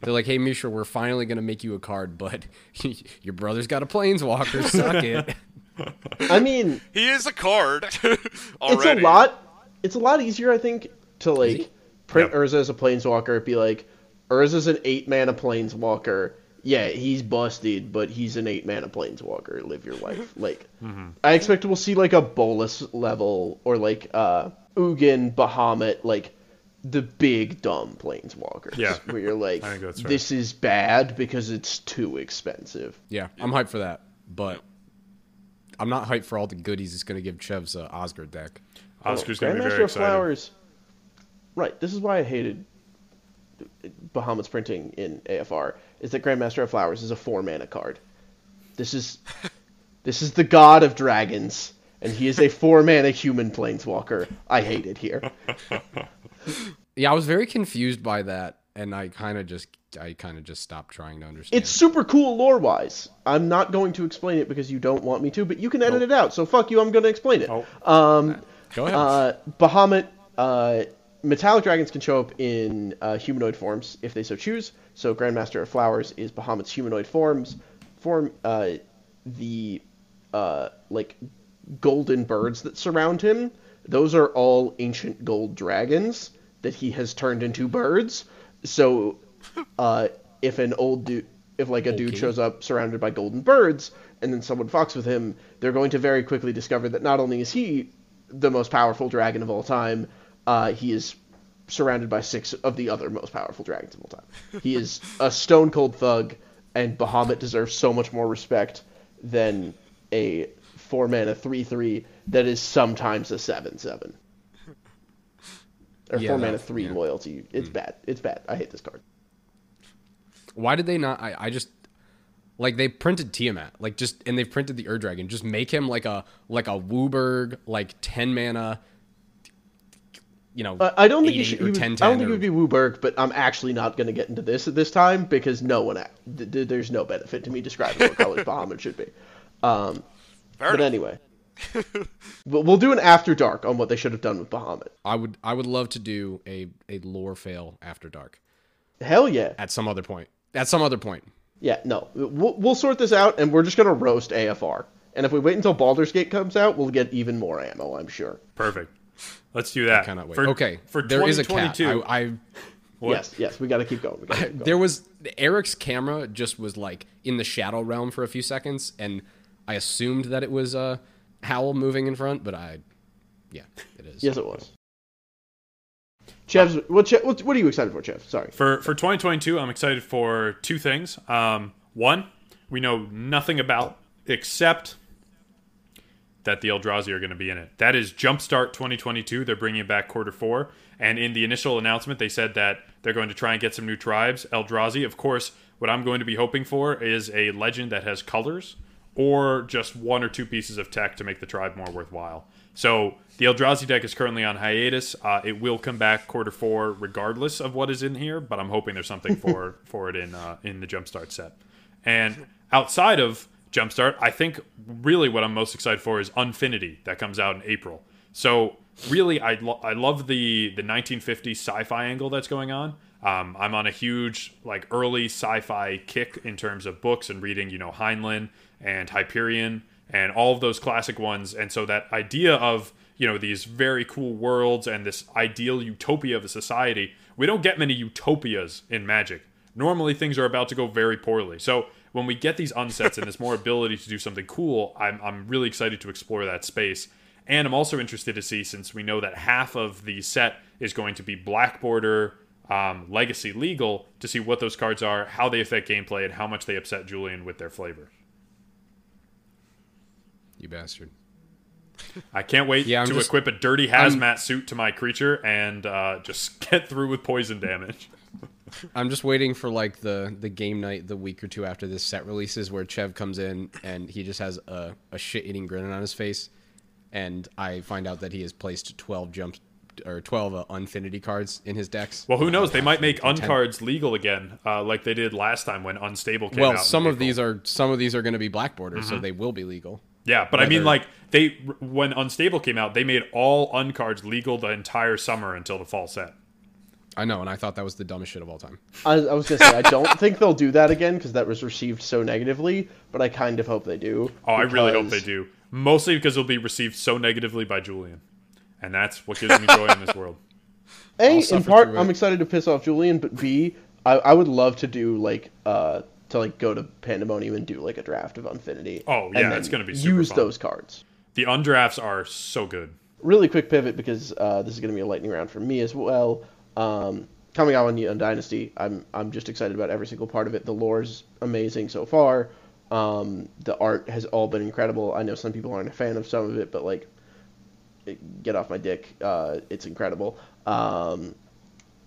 They're like, hey Mishra, we're finally gonna make you a card, but <laughs> your brother's got a planeswalker. Suck it. <laughs> I mean, He is a card. <laughs> it's a lot. It's a lot easier, I think, to like print Yep. Urza as a planeswalker. Be like, Urza's an eight mana planeswalker. Yeah, he's busted, but he's an eight mana planeswalker. Live your life. Like, Mm-hmm. I expect we'll see like a Bolas level or like uh Ugin Bahamut, like the big dumb planeswalkers. Yeah. where you're like, I right. this is bad because it's too expensive. Yeah, I'm hyped for that, but I'm not hyped for all the goodies it's gonna give Chev's uh, Oscar deck. Oscar's going to be Grandmaster very of excited. Flowers. Right. This is why I hated Bahamut's printing in AFR. Is that Grandmaster of Flowers is a four mana card. This is <laughs> this is the god of dragons, and he is a four mana human planeswalker. I hate it here. <laughs> Yeah, I was very confused by that, and I kind of just I kind of just stopped trying to understand. It's super cool lore wise. I'm not going to explain it because you don't want me to, but you can edit it out. So fuck you. I'm going to explain it. Oh. Um, Go ahead. uh, Bahamut, uh, metallic dragons can show up in uh, humanoid forms if they so choose. So Grandmaster of Flowers is Bahamut's humanoid forms form. Uh, the uh, like golden birds that surround him, those are all ancient gold dragons that he has turned into birds. So, uh, if an old dude, if like a dude shows up surrounded by golden birds, and then someone fucks with him, they're going to very quickly discover that not only is he the most powerful dragon of all time, uh, he is surrounded by six of the other most powerful dragons of all time. He is a stone cold thug, and Bahamut deserves so much more respect than a four mana three three that is sometimes a seven seven. Or Yeah, four mana three yeah. Loyalty. It's bad. It's bad. I hate this card. Why did they not? I, I just like they printed Tiamat, like just and they've printed the Ur Dragon. Just make him like a like a WUBRG, like ten mana. You know, Uh, I don't think he should. He would, 10 I don't think it would be WUBRG, but I'm actually not going to get into this at this time because no one. th- th- There's no benefit to me describing what colors <laughs> Bahamut should be. Um, Fair but enough. anyway, <laughs> we'll, we'll do an after dark on what they should have done with Bahamut. I would I would love to do a a lore fail after dark Hell yeah, at some other point. At some other point. yeah. No, we'll, we'll sort this out, and we're just going to roast AFR. And if we wait until Baldur's Gate comes out, we'll get even more ammo. I'm sure. Perfect. Let's do that. Cannot wait. For, okay, For there is a cat. I, I Yes, yes. We got to keep going. We gotta <laughs> keep going. there was Eric's camera just was like in the shadow realm for a few seconds, and I assumed that it was uh, Howl moving in front, but I, yeah, it is. Yes, it was. Chev's, what, what, what are you excited for, Chev? Sorry. For for 2022, I'm excited for two things. Um, one, we know nothing about except that the Eldrazi are going to be in it. That is Jumpstart 2022. They're bringing it back quarter four. And in the initial announcement, they said that they're going to try and get some new tribes. Eldrazi, of course, what I'm going to be hoping for is a legend that has colors or just one or two pieces of tech to make the tribe more worthwhile. So the Eldrazi deck is currently on hiatus. Uh, it will come back quarter four, regardless of what is in here. But I'm hoping there's something <laughs> for for it in uh, in the Jumpstart set. And outside of Jumpstart, I think really what I'm most excited for is Unfinity that comes out in April. So really, I, lo- I love the the 1950s sci-fi angle that's going on. Um, I'm on a huge like early sci-fi kick in terms of books and reading, you know, Heinlein and Hyperion and all of those classic ones. And so that idea of you know these very cool worlds and this ideal utopia of a society, we don't get many utopias in Magic normally things are about to go very poorly. So when we get these unsets and this more <laughs> ability to do something cool, I'm, I'm really excited to explore that space. And I'm also interested to see, since we know that half of the set is going to be Black Border um, Legacy legal, to see what those cards are, how they affect gameplay, and how much they upset Julian with their flavor. You bastard. I can't wait Yeah, to just- equip a dirty hazmat suit to my creature and uh, just <laughs> get through with poison damage. <laughs> I'm just waiting for like the the game night the week or two after this set releases where Chev comes in and he just has a, a shit eating grin on his face, and I find out that he has placed 12 jumps or 12 uh, Unfinity cards in his decks. Well, who knows? They might make uncards legal again, uh, like they did last time when Unstable came out. Well, some of April. these are some of these are going to be black borders, so they will be legal. Yeah, but I mean, like they when Unstable came out, they made all uncards legal the entire summer until the fall set. I know, and I thought that was the dumbest shit of all time. I, I was gonna say I don't <laughs> think they'll do that again because that was received so negatively, but I kind of hope they do. Oh, I really hope they do. Mostly because it'll be received so negatively by Julian, and that's what gives me joy in this world. A, I'll in part, I'm excited to piss off Julian, but B, I, I would love to do like uh to like go to Pandemonium and do like a draft of Unfinity. Oh, and yeah, it's gonna be super use fun. those cards. The undrafts are so good. Really quick pivot because uh, this is gonna be a lightning round for me as well. Um, coming out on Neon Dynasty, I'm I'm just excited about every single part of it. The lore's amazing so far. Um, the art has all been incredible. I know some people aren't a fan of some of it, but like, get off my dick. Uh, it's incredible. Um,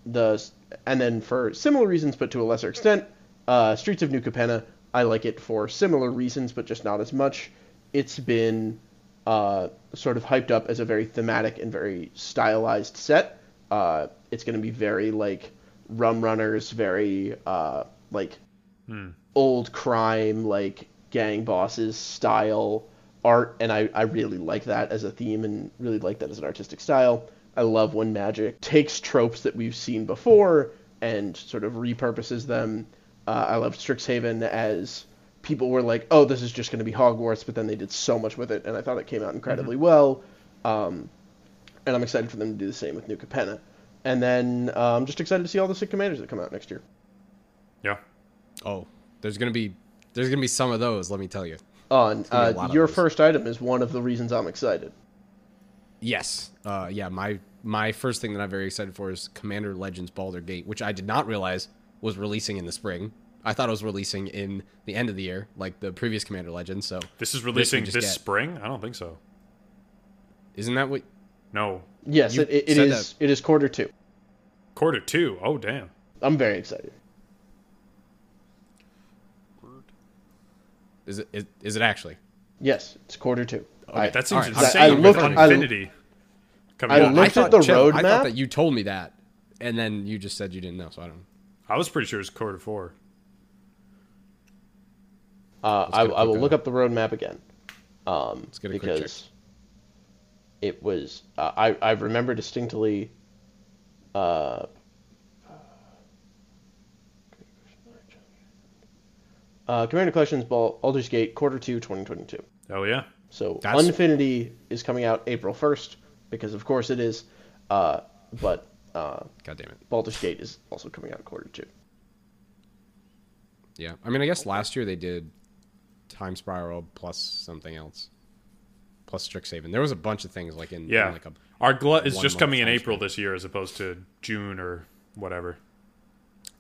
the and then for similar reasons, but to a lesser extent, uh, Streets of New Capenna. I like it for similar reasons, but just not as much. It's been uh, sort of hyped up as a very thematic and very stylized set. Uh, it's going to be very like Rum Runners, very uh, like old crime, like gang bosses style art, and I, I really like that as a theme and really like that as an artistic style. I love when Magic takes tropes that we've seen before and sort of repurposes them. Uh, I loved Strixhaven as people were like, oh, this is just going to be Hogwarts, but then they did so much with it, and I thought it came out incredibly well. Um, and I'm excited for them to do the same with New Capenna. And then uh, I'm just excited to see all the sick commanders that come out next year. Yeah. Oh, there's gonna be there's gonna be some of those. Let me tell you. Uh, and, gonna be a uh, your first item is one of the reasons I'm excited. Yes. Uh, yeah. My my first thing that I'm very excited for is Commander Legends Baldur Gate, which I did not realize was releasing in the spring. I thought it was releasing in the end of the year, like the previous Commander Legends. So This is releasing just this spring? I don't think so. isn't that what? No. Yes, You it, it, it said is. It is quarter two. Quarter two. Oh, damn. I'm very excited. Is it is, is it actually? Yes, it's quarter two. I, That seems all right. insane I with looked- I- Unfinity coming I out. looked- I at the Chip, I roadmap. thought that you told me that, and then you just said you didn't know. So I don't. I was pretty sure it was quarter four. uh, I, get a I will quick, look up the roadmap again. Um, Let's get a quick because check. it was. Uh, I I remember distinctly. Uh, uh, Commander Collections Ball Baldur's Gate quarter two 2022. Oh, yeah. So That's- Unfinity is coming out April 1st because of course it is. Uh, but uh, God damn it. Baldur's Gate is also coming out of quarter two. Yeah. I mean, I guess last year they did Time Spiral plus something else, plus Strixhaven. There was a bunch of things like in, in Yeah. like a Our glut is just coming in April this year as opposed to June or whatever.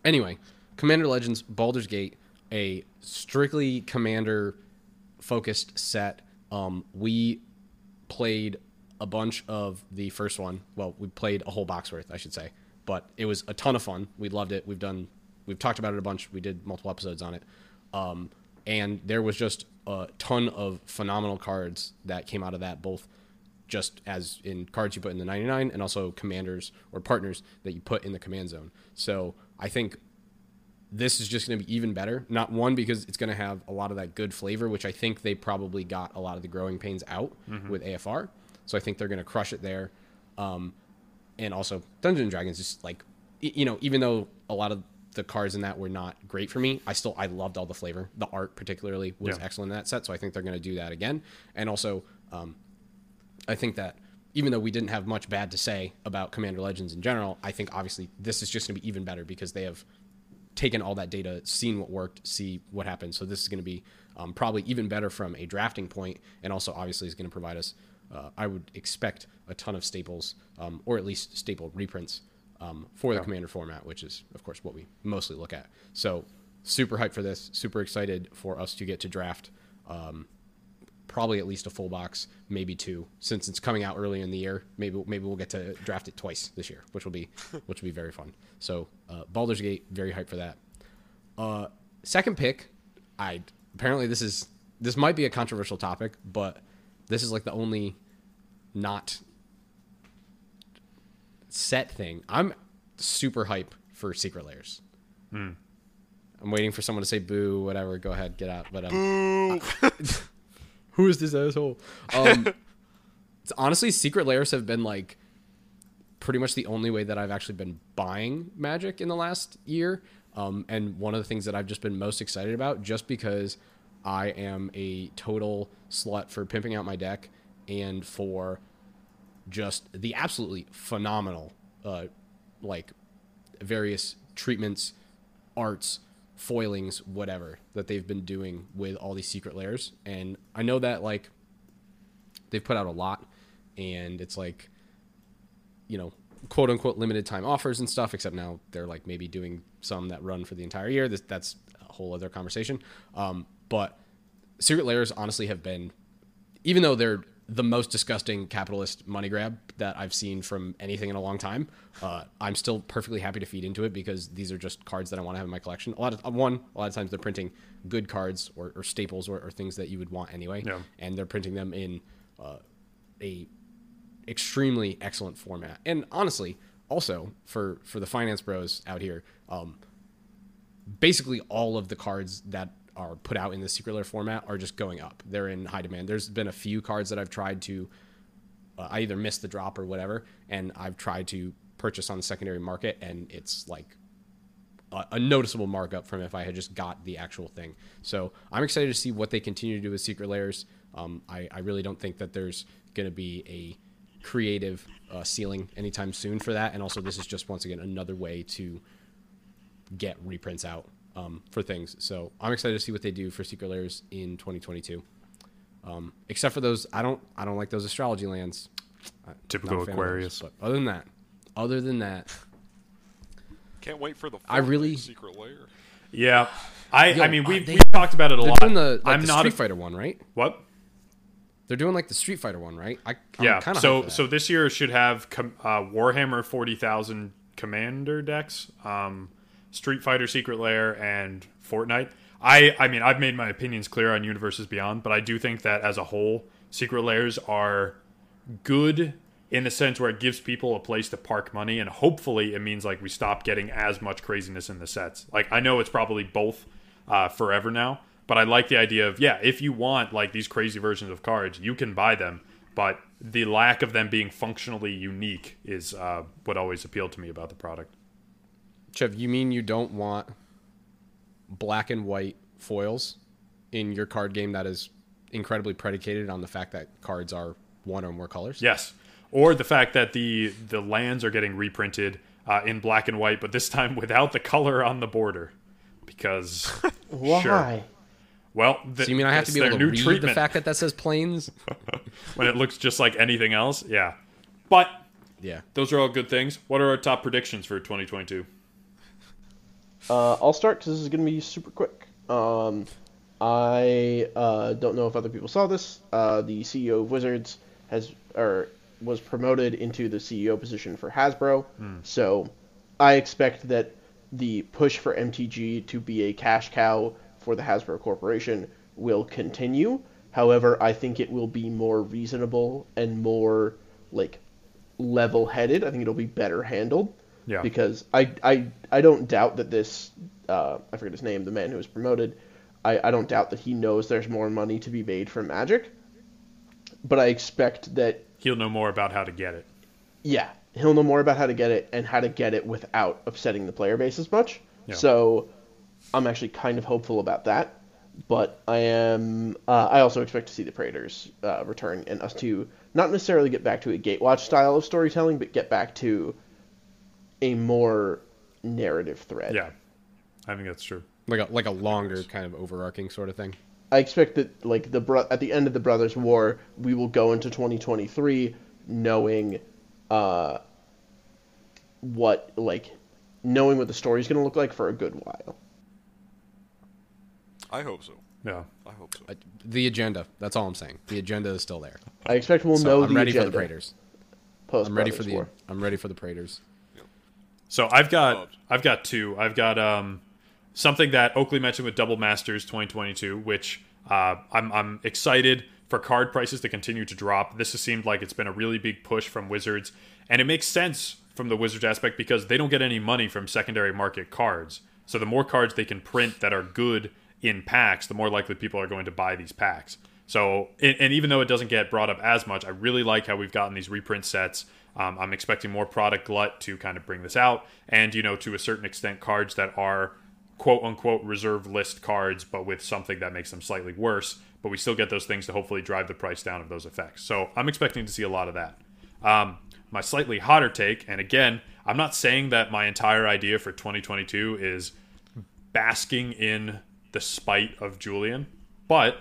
Anyway, Commander Legends Baldur's Gate, a strictly commander focused set. Um, we played a bunch of the first one. Well, we played a whole box worth, I should say, but it was a ton of fun. We loved it. We've done, we've talked about it a bunch. We did multiple episodes on it, um, and there was just a ton of phenomenal cards that came out of that, both just as in cards you put in the 99 and also commanders or partners that you put in the command zone. So I think this is just going to be even better. Not one because it's going to have a lot of that good flavor, which I think they probably got a lot of the growing pains out with AFR. So I think they're going to crush it there. Um, and also Dungeons and Dragons just like, you know, even though a lot of the cards in that were not great for me, I still I loved all the flavor. The art particularly was Yeah. excellent in that set. So I think they're going to do that again. And also, um, I think that even though we didn't have much bad to say about Commander Legends in general, I think obviously this is just going to be even better because they have taken all that data, seen what worked, see what happened. So this is going to be um, probably even better from a drafting point, and also obviously is going to provide us. Uh, I would expect a ton of staples, um, or at least staple reprints um, for the Commander format, which is of course what we mostly look at. So super hyped for this. Super excited for us to get to draft. Um, probably at least a full box, maybe two, since it's coming out early in the year. Maybe maybe we'll get to draft it twice this year, which will be <laughs> which will be very fun. So uh, Baldur's Gate, very hyped for that. Uh, second pick, I apparently this is this might be a controversial topic, but this is like the only not set thing. I'm super hype for Secret Lairs. I'm waiting for someone to say boo, whatever. Go ahead, get out. But um, <laughs> who is this asshole? Um, <laughs> it's honestly, Secret Lairs have been like pretty much the only way that I've actually been buying Magic in the last year. Um, and one of the things that I've just been most excited about, just because I am a total slut for pimping out my deck and for just the absolutely phenomenal, uh, like various treatments, arts, foilings, whatever that they've been doing with all these Secret Lairs. And I know that like they've put out a lot and it's like you know quote unquote limited time offers and stuff except now they're like maybe doing some that run for the entire year that's a whole other conversation um, but Secret Lairs honestly have been even though they're the most disgusting capitalist money grab that I've seen from anything in a long time. Uh, I'm still perfectly happy to feed into it because these are just cards that I want to have in my collection. A lot of one, a lot of times they're printing good cards or, or staples or, or, things that you would want anyway, Yeah. and they're printing them in uh, a extremely excellent format. And honestly, also for for the finance bros out here, um, basically all of the cards that are put out in the secret layer format are just going up. They're in high demand. There's been a few cards that I've tried to, uh, I either missed the drop or whatever, and I've tried to purchase on the secondary market, and it's like a, a noticeable markup from if I had just got the actual thing. So I'm excited to see what they continue to do with Secret Lairs. Um, I, I really don't think that there's going to be a creative uh, ceiling anytime soon for that. And also, this is just once again another way to get reprints out um, for things. So I'm excited to see what they do for Secret Lairs in 2022. Um, except for those, I don't I don't like those astrology lands. Uh, Typical not a fan of those. Aquarius. But other than that, other than that, Can't wait for the I really- Secret Lair. Yeah, I Yo, I mean uh, we've, they- we've talked about it a lot. doing the like I'm the not Street a, Fighter one, right? what? They're doing like the Street Fighter one, right? I, I'm yeah. kind of So so this year should have com- uh, Warhammer forty thousand Commander decks, um, Street Fighter Secret Lair, and Fortnite. I I mean I've made my opinions clear on Universes Beyond, but I do think that as a whole, Secret Lairs are good in the sense where it gives people a place to park money, and hopefully it means like we stop getting as much craziness in the sets. Like I know it's probably both uh, forever now, but I like the idea of yeah, if you want like these crazy versions of cards, you can buy them, but the lack of them being functionally unique is uh, what always appealed to me about the product. Chev, you mean you don't want black and white foils in your card game that is incredibly predicated on the fact that cards are one or more colors? Yes, or the fact that the the lands are getting reprinted uh, in black and white, but this time without the color on the border, because <laughs> Why? Sure. well, th- So you mean I have to be their able to new read treatment the fact that that says planes? <laughs> when it looks just like anything else? Yeah, but yeah. those are all good things. What are our top predictions for 2022? Uh, I'll start because this is going to be super quick. Um, I uh, don't know if other people saw this. Uh, the CEO of Wizards has or was promoted into the CEO position for Hasbro. So I expect that the push for MTG to be a cash cow for the Hasbro Corporation will continue. However, I think it will be more reasonable and more like level-headed. I think it'll be better handled Yeah. because I, I I don't doubt that this uh, I forget his name, the man who was promoted. I, I don't doubt that he knows there's more money to be made from Magic, but I expect that He'll know more about how to get it. yeah he'll know more about how to get it and how to get it without upsetting the player base as much. Yeah. So I'm actually kind of hopeful about that. But I am. Uh, I also expect to see the Praetors uh, return and us to not necessarily get back to a Gatewatch style of storytelling, but get back to a more narrative thread. Yeah, I think that's true. Like a like a longer kind of overarching sort of thing. I expect that like the bro- at the end of the Brothers' War, we will go into 2023 knowing uh, what like knowing what the story's going to look like for a good while. I hope so. Yeah. I hope so. Uh, The agenda. That's all I'm saying. The agenda is still there. I expect we'll So know I'm the ready agenda for the Praetors. post I'm ready for the War. I'm ready for the Praetors. So I've got. I've got two. I've got um something that Oakley mentioned with Double Masters 2022, which uh, I'm I'm excited for card prices to continue to drop. This has seemed like it's been a really big push from Wizards, and it makes sense from the Wizards aspect because they don't get any money from secondary market cards. So the more cards they can print that are good in packs, the more likely people are going to buy these packs. So, and, and even though it doesn't get brought up as much, I really like how we've gotten these reprint sets. Um, I'm expecting more product glut to kind of bring this out, and you know, to a certain extent, cards that are quote unquote reserve list cards, but with something that makes them slightly worse. But we still get those things to hopefully drive the price down of those effects. So I'm expecting to see a lot of that. Um, my slightly hotter take, and again, I'm not saying that my entire idea for 2022 is basking in the spite of Julian, but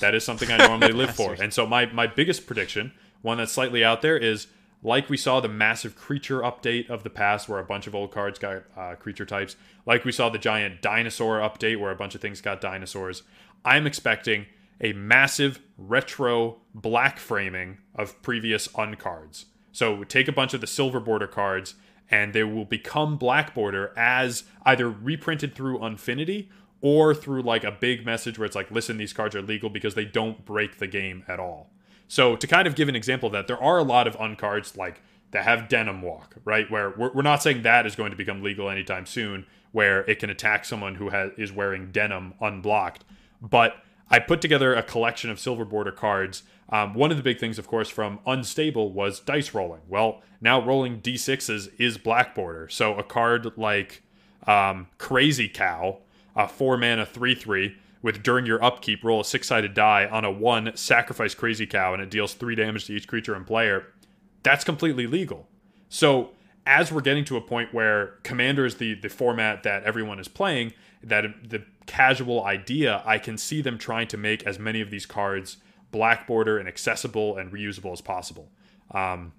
that is something I <laughs> normally live for. And so my my biggest prediction, one that's slightly out there, is like we saw the massive creature update of the past, where a bunch of old cards got uh, creature types. Like we saw the giant dinosaur update, where a bunch of things got dinosaurs. I'm expecting a massive retro black framing of previous uncards. So take a bunch of the silver border cards and they will become black border as either reprinted through Unfinity or through like a big message where it's like, listen, these cards are legal because they don't break the game at all. So to kind of give an example of that, there are a lot of uncards like that have denim walk, right? Where we're, we're not saying that is going to become legal anytime soon, where it can attack someone who has is wearing denim unblocked. But I put together a collection of silver border cards. Um, one of the big things, of course, from Unstable was dice rolling. Well, now rolling d6s is black border. So a card like um, Crazy Cow, a four mana 3 3, with during your upkeep, roll a six sided die on a one, sacrifice Crazy Cow, and it deals three damage to each creature and player. That's completely legal. So as we're getting to a point where Commander is the, the format that everyone is playing, that the casual idea, I can see them trying to make as many of these cards black border and accessible and reusable as possible. Um,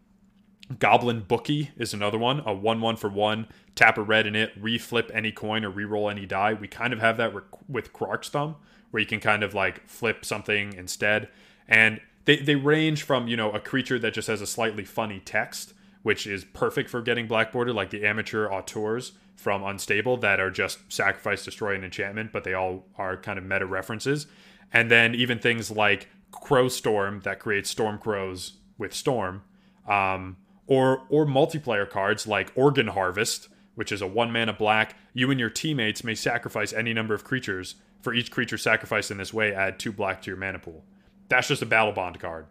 Goblin Bookie is another one, a 1 1 for 1. Tap a red in it, reflip any coin or re-roll any die. We kind of have that with Krark's Thumb, where you can kind of like flip something instead. And they, they range from, you know, a creature that just has a slightly funny text, which is perfect for getting black border, like the amateur auteurs from Unstable that are just sacrifice, destroy, and enchantment, but they all are kind of meta references. And then even things like Crow Storm that creates Storm Crows with Storm. Um, or or multiplayer cards like Organ Harvest, which is a one mana black. You and your teammates may sacrifice any number of creatures. For each creature sacrificed in this way, add two black to your mana pool. That's just a Battlebond card.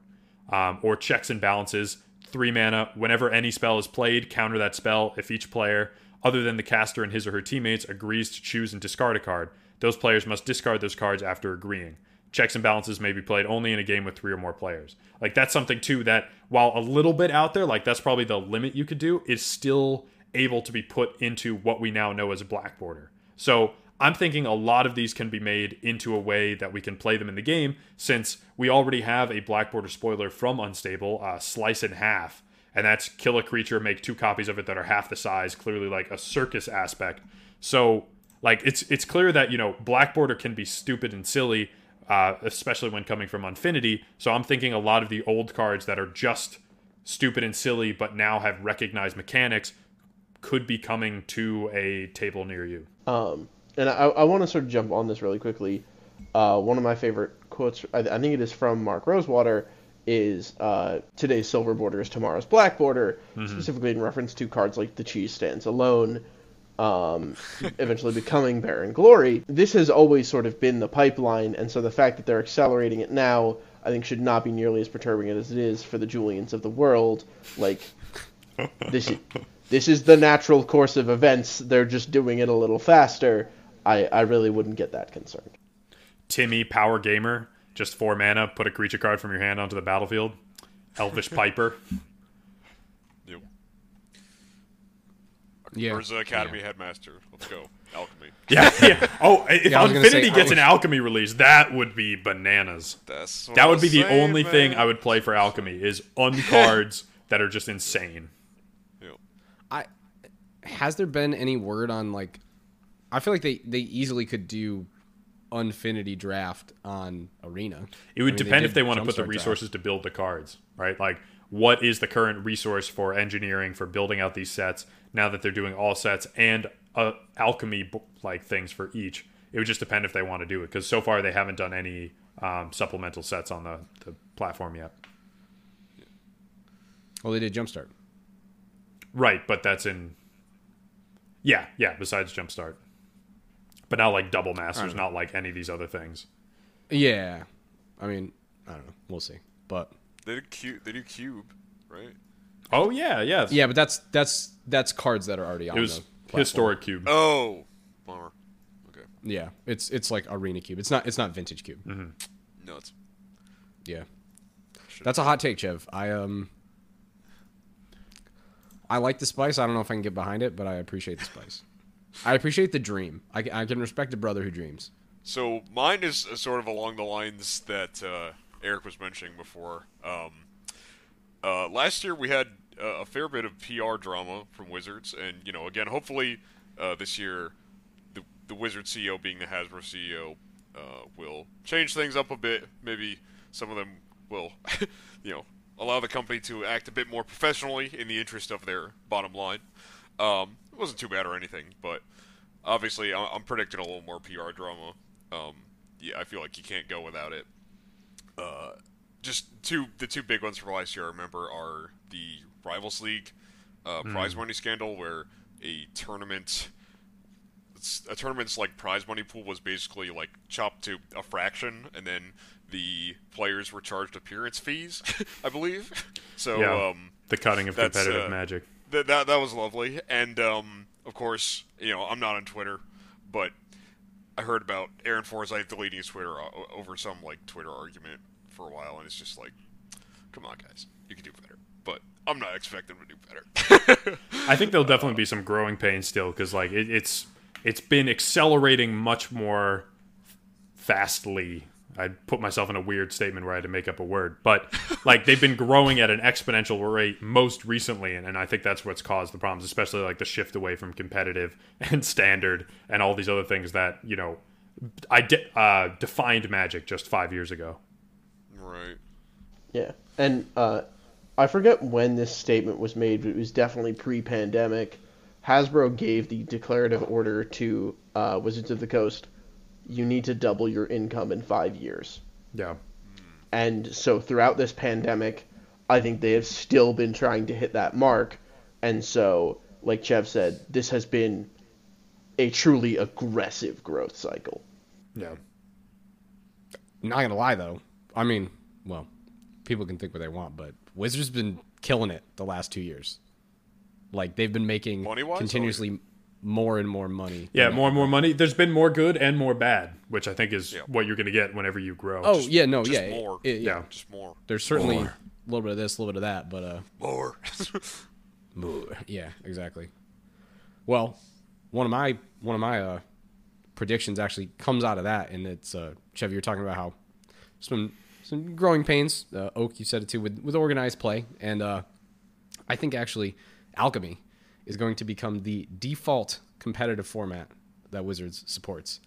Um, or checks and balances, three mana. Whenever any spell is played, counter that spell. If each player, other than the caster and his or her teammates, agrees to choose and discard a card, those players must discard those cards after agreeing checks and balances may be played only in a game with three or more players. Like that's something too that while a little bit out there, like that's probably the limit you could do, is still able to be put into what we now know as a black border. So I'm thinking a lot of these can be made into a way that we can play them in the game, since we already have a black border spoiler from Unstable, uh, Slice in Half, and that's kill a creature, make two copies of it that are half the size, clearly like a circus aspect. So like it's it's clear that you know black border can be stupid and silly uh, especially when coming from Unfinity. So I'm thinking a lot of the old cards that are just stupid and silly, but now have recognized mechanics, could be coming to a table near you. Um, and I, I want to sort of jump on this really quickly. Uh, one of my favorite quotes, I, I, think it is from Mark Rosewater, is uh, today's silver border is tomorrow's black border, mm-hmm. specifically in reference to cards like the cheese stands alone, um, eventually becoming Barren Glory. This has always sort of been the pipeline, and so the fact that they're accelerating it now, I think, should not be nearly as perturbing as it is for the Julians of the world. Like, this is, this is the natural course of events. They're just doing it a little faster. I, I really wouldn't get that concerned. Timmy, Power Gamer, just four mana, put a creature card from your hand onto the battlefield. Elvish Piper. Yeah. Urza Academy yeah. Headmaster. Let's go. Alchemy. <laughs> Yeah, yeah. Oh, if yeah, Unfinity say, gets an Alchemy release, that would be bananas. That's that would be the only man. thing I would play for Alchemy is uncards <laughs> that are just insane. Yep. I has there been any word on like? I feel like they they easily could do Unfinity draft on Arena. It would I mean, depend they if they want to put the resources draft. to build the cards, right? Like, what is the current resource for engineering for building out these sets? now that they're doing all sets and uh, alchemy like things for each. It would just depend if they want to do it because so far they haven't done any um, supplemental sets on the, the platform yet. Well, they did Jumpstart. Right, but that's in. Yeah, yeah. Besides Jumpstart, but not like Double Masters, not like any of these other things. Yeah, I mean, I don't know. We'll see, but they do cube. They do cube, right? Oh yeah, yeah, yeah. But that's that's that's cards that are already on. It was historic cube. Oh, bummer. Okay. Yeah, it's it's like arena cube. It's not it's not vintage cube. Mm-hmm. No, it's yeah. That's a hot take, Chev. I um. I like the spice. I don't know if I can get behind it, but I appreciate the spice. <laughs> I appreciate the dream. I, I can respect a brother who dreams. So mine is sort of along the lines that uh, Eric was mentioning before. Um, uh, last year we had a fair bit of PR drama from Wizards, and you know, again, hopefully uh, this year, the the Wizard CEO being the Hasbro CEO uh, will change things up a bit. Maybe some of them will, <laughs> you know, allow the company to act a bit more professionally in the interest of their bottom line. Um, it wasn't too bad or anything, but obviously I- I'm predicting a little more PR drama. Um, yeah, I feel like you can't go without it. Uh, just two, the two big ones from last year I remember are the Rivals League uh, prize money scandal, where a tournament, a tournament's like prize money pool was basically like chopped to a fraction, and then the players were charged appearance fees, I believe. <laughs> So Yeah. um, the cutting of competitive uh, magic. that that that was lovely, and um, of course, you know, I'm not on Twitter, but I heard about Aaron Forsythe deleting his Twitter over some like Twitter argument for a while, and it's just like, come on, guys, you can do better. But I'm not expecting him to do better. <laughs> I think there'll definitely be some growing pains still because like it, it's it's been accelerating much more fastly. I put myself in a weird statement where I had to make up a word, but like they've been growing at an exponential rate most recently, and, and I think that's what's caused the problems, especially like the shift away from competitive <laughs> and standard and all these other things that you know I de- uh, defined Magic just five years ago. Right. Yeah, and uh, I forget when this statement was made, but it was definitely pre-pandemic. Hasbro gave the declarative order to uh, Wizards of the Coast: you need to double your income in five years. Yeah, And so throughout this pandemic, I think they have still been trying to hit that mark. And so, like Chev said, this has been a truly aggressive growth cycle. yeah. Not gonna lie though, I mean, well, people can think what they want, but Wizards been killing it the last two years. Like they've been making Money-wise, or- continuously more and more money. Yeah, than more and more money. There's been more good and more bad, which I think is Yeah. what you're going to get whenever you grow. Oh yeah, no, just yeah, more. it- yeah. Yeah. Just more, There's certainly More. a little bit of this, a little bit of that, but uh, more. more. yeah, exactly. Well, one of my one of my uh, predictions actually comes out of that, and it's uh, Chevy. You're talking about how some some growing pains. Uh, Oak, you said it too with with organized play, and uh, I think actually Alchemy is going to become the default competitive format that Wizards supports.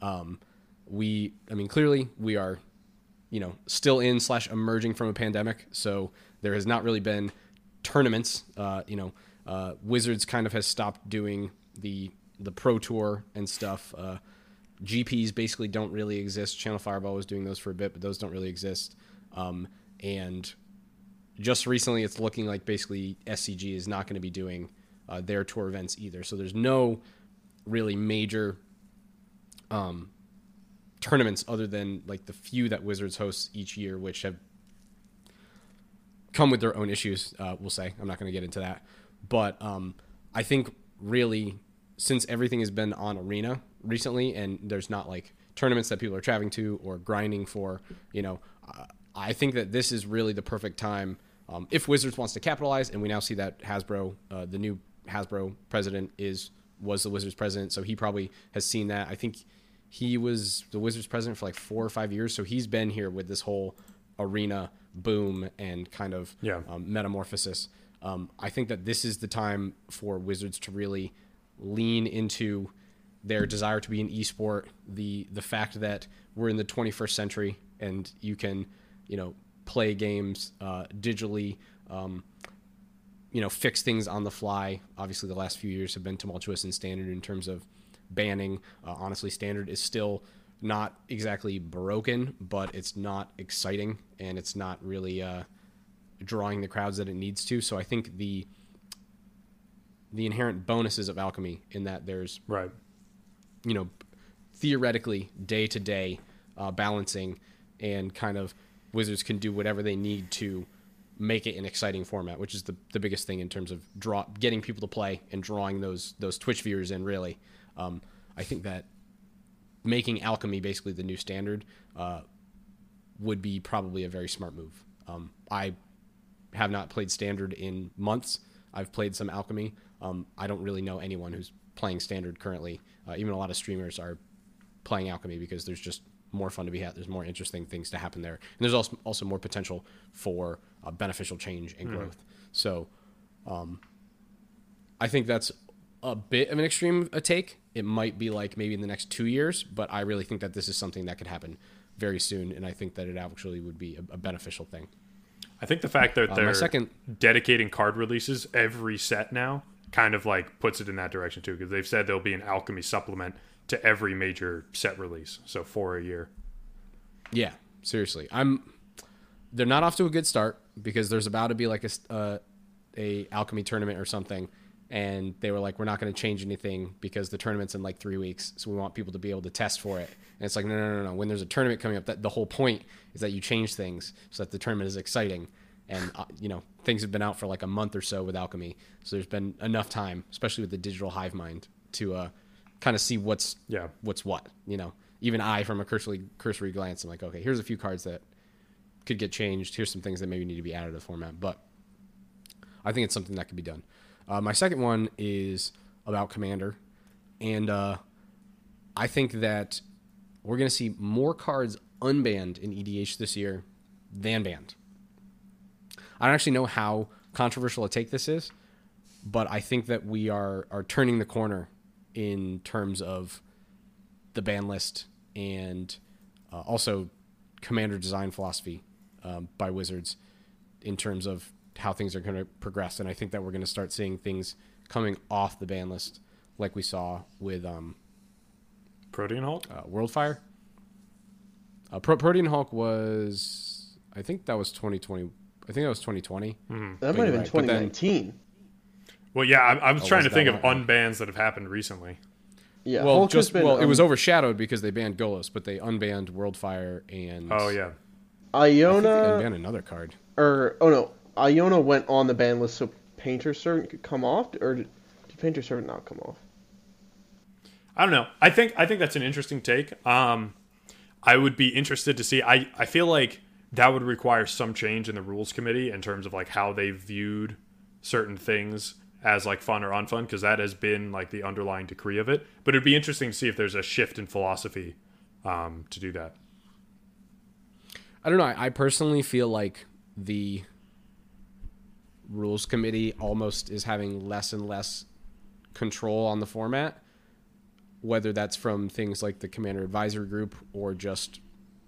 Um, we, I mean, clearly we are, you know, still in slash emerging from a pandemic, so there has not really been tournaments. Uh, you know, uh, Wizards kind of has stopped doing the the pro tour and stuff. Uh, GPs basically don't really exist. Channel Fireball was doing those for a bit, but those don't really exist. Um, and just recently, it's looking like basically SCG is not going to be doing uh, their tour events either. So there's no really major um, tournaments other than like the few that Wizards hosts each year, which have come with their own issues. Uh, we'll say I'm not going to get into that, but um, I think really since everything has been on Arena recently, and there's not like tournaments that people are traveling to or grinding for, you know, uh, I think that this is really the perfect time. Um, if Wizards wants to capitalize, and we now see that Hasbro, uh, the new Hasbro president, is was the Wizards president, so he probably has seen that. I think he was the Wizards president for like four or five years, so he's been here with this whole arena boom and kind of Yeah. um, metamorphosis. Um, I think that this is the time for Wizards to really lean into their desire to be an esport, the the fact that we're in the 21st century and you can, you know, play games uh, digitally, um, you know, fix things on the fly. Obviously, the last few years have been tumultuous in standard in terms of banning. Uh, honestly, standard is still not exactly broken, but it's not exciting and it's not really uh, drawing the crowds that it needs to. So I think the the inherent bonuses of alchemy in that there's Right. You know, theoretically day to day balancing and kind of Wizards can do whatever they need to make it an exciting format, which is the, the biggest thing in terms of draw getting people to play and drawing those those Twitch viewers in. Really, um, I think that making alchemy basically the new standard uh, would be probably a very smart move. Um, I have not played standard in months. I've played some alchemy. Um, I don't really know anyone who's playing standard currently. Uh, even a lot of streamers are playing alchemy because there's just more fun to be had. There's more interesting things to happen there, and there's also also more potential for uh, beneficial change and growth. So, um, I think that's a bit of an extreme a take. It might be like maybe in the next two years, but I really think that this is something that could happen very soon, and I think that it actually would be a, a beneficial thing. I think the fact that Uh, they're second- dedicating card releases every set now kind of like puts it in that direction too, because they've said there'll be an alchemy supplement to every major set release, so four a year. Yeah, seriously, I'm. They're not off to a good start because there's about to be like a uh, a alchemy tournament or something, and they were like, we're not going to change anything because the tournament's in like three weeks, so we want people to be able to test for it. And it's like, no, no, no, no. When there's a tournament coming up, that the whole point is that you change things so that the tournament is exciting. And uh, you know, things have been out for like a month or so with alchemy, so there's been enough time, especially with the digital hive mind, to uh, kind of see what's Yeah. what's what. You know, even I, from a cursory cursory glance, I'm like, okay, here's a few cards that could get changed. Here's some things that maybe need to be added to the format, but I think it's something that could be done. Uh, my second one is about Commander, and uh, I think that we're going to see more cards unbanned in EDH this year than banned. I don't actually know how controversial a take this is, but I think that we are are turning the corner in terms of the ban list and uh, also commander design philosophy um, by Wizards in terms of how things are going to progress. And I think that we're going to start seeing things coming off the ban list, like we saw with um, Protean Hulk? uh, Worldfire. Uh, Pro- Protean Hulk was, I think that was 2020. I think that was 2020. That you're might have been right, but then- 2019. Well, yeah, I, I was Oh, trying was to think of one? unbans that have happened recently. Yeah. Well, Hulk just been, well, it was um, overshadowed because they banned Golos, but they unbanned Worldfire and Oh yeah, I think they Iona unbanned another card. or oh no, Iona went on the ban list so Painter Servant could come off, or did, did Painter Servant not come off? I don't know. I think I think that's an interesting take. Um, I would be interested to see. I I feel like that would require some change in the rules committee in terms of like how they viewed certain things as like fun or unfun because that has been like the underlying decree of it. But it'd be interesting to see if there's a shift in philosophy um, to do that. I don't know. I, I personally feel like the rules committee almost is having less and less control on the format, whether that's from things like the commander advisory group or just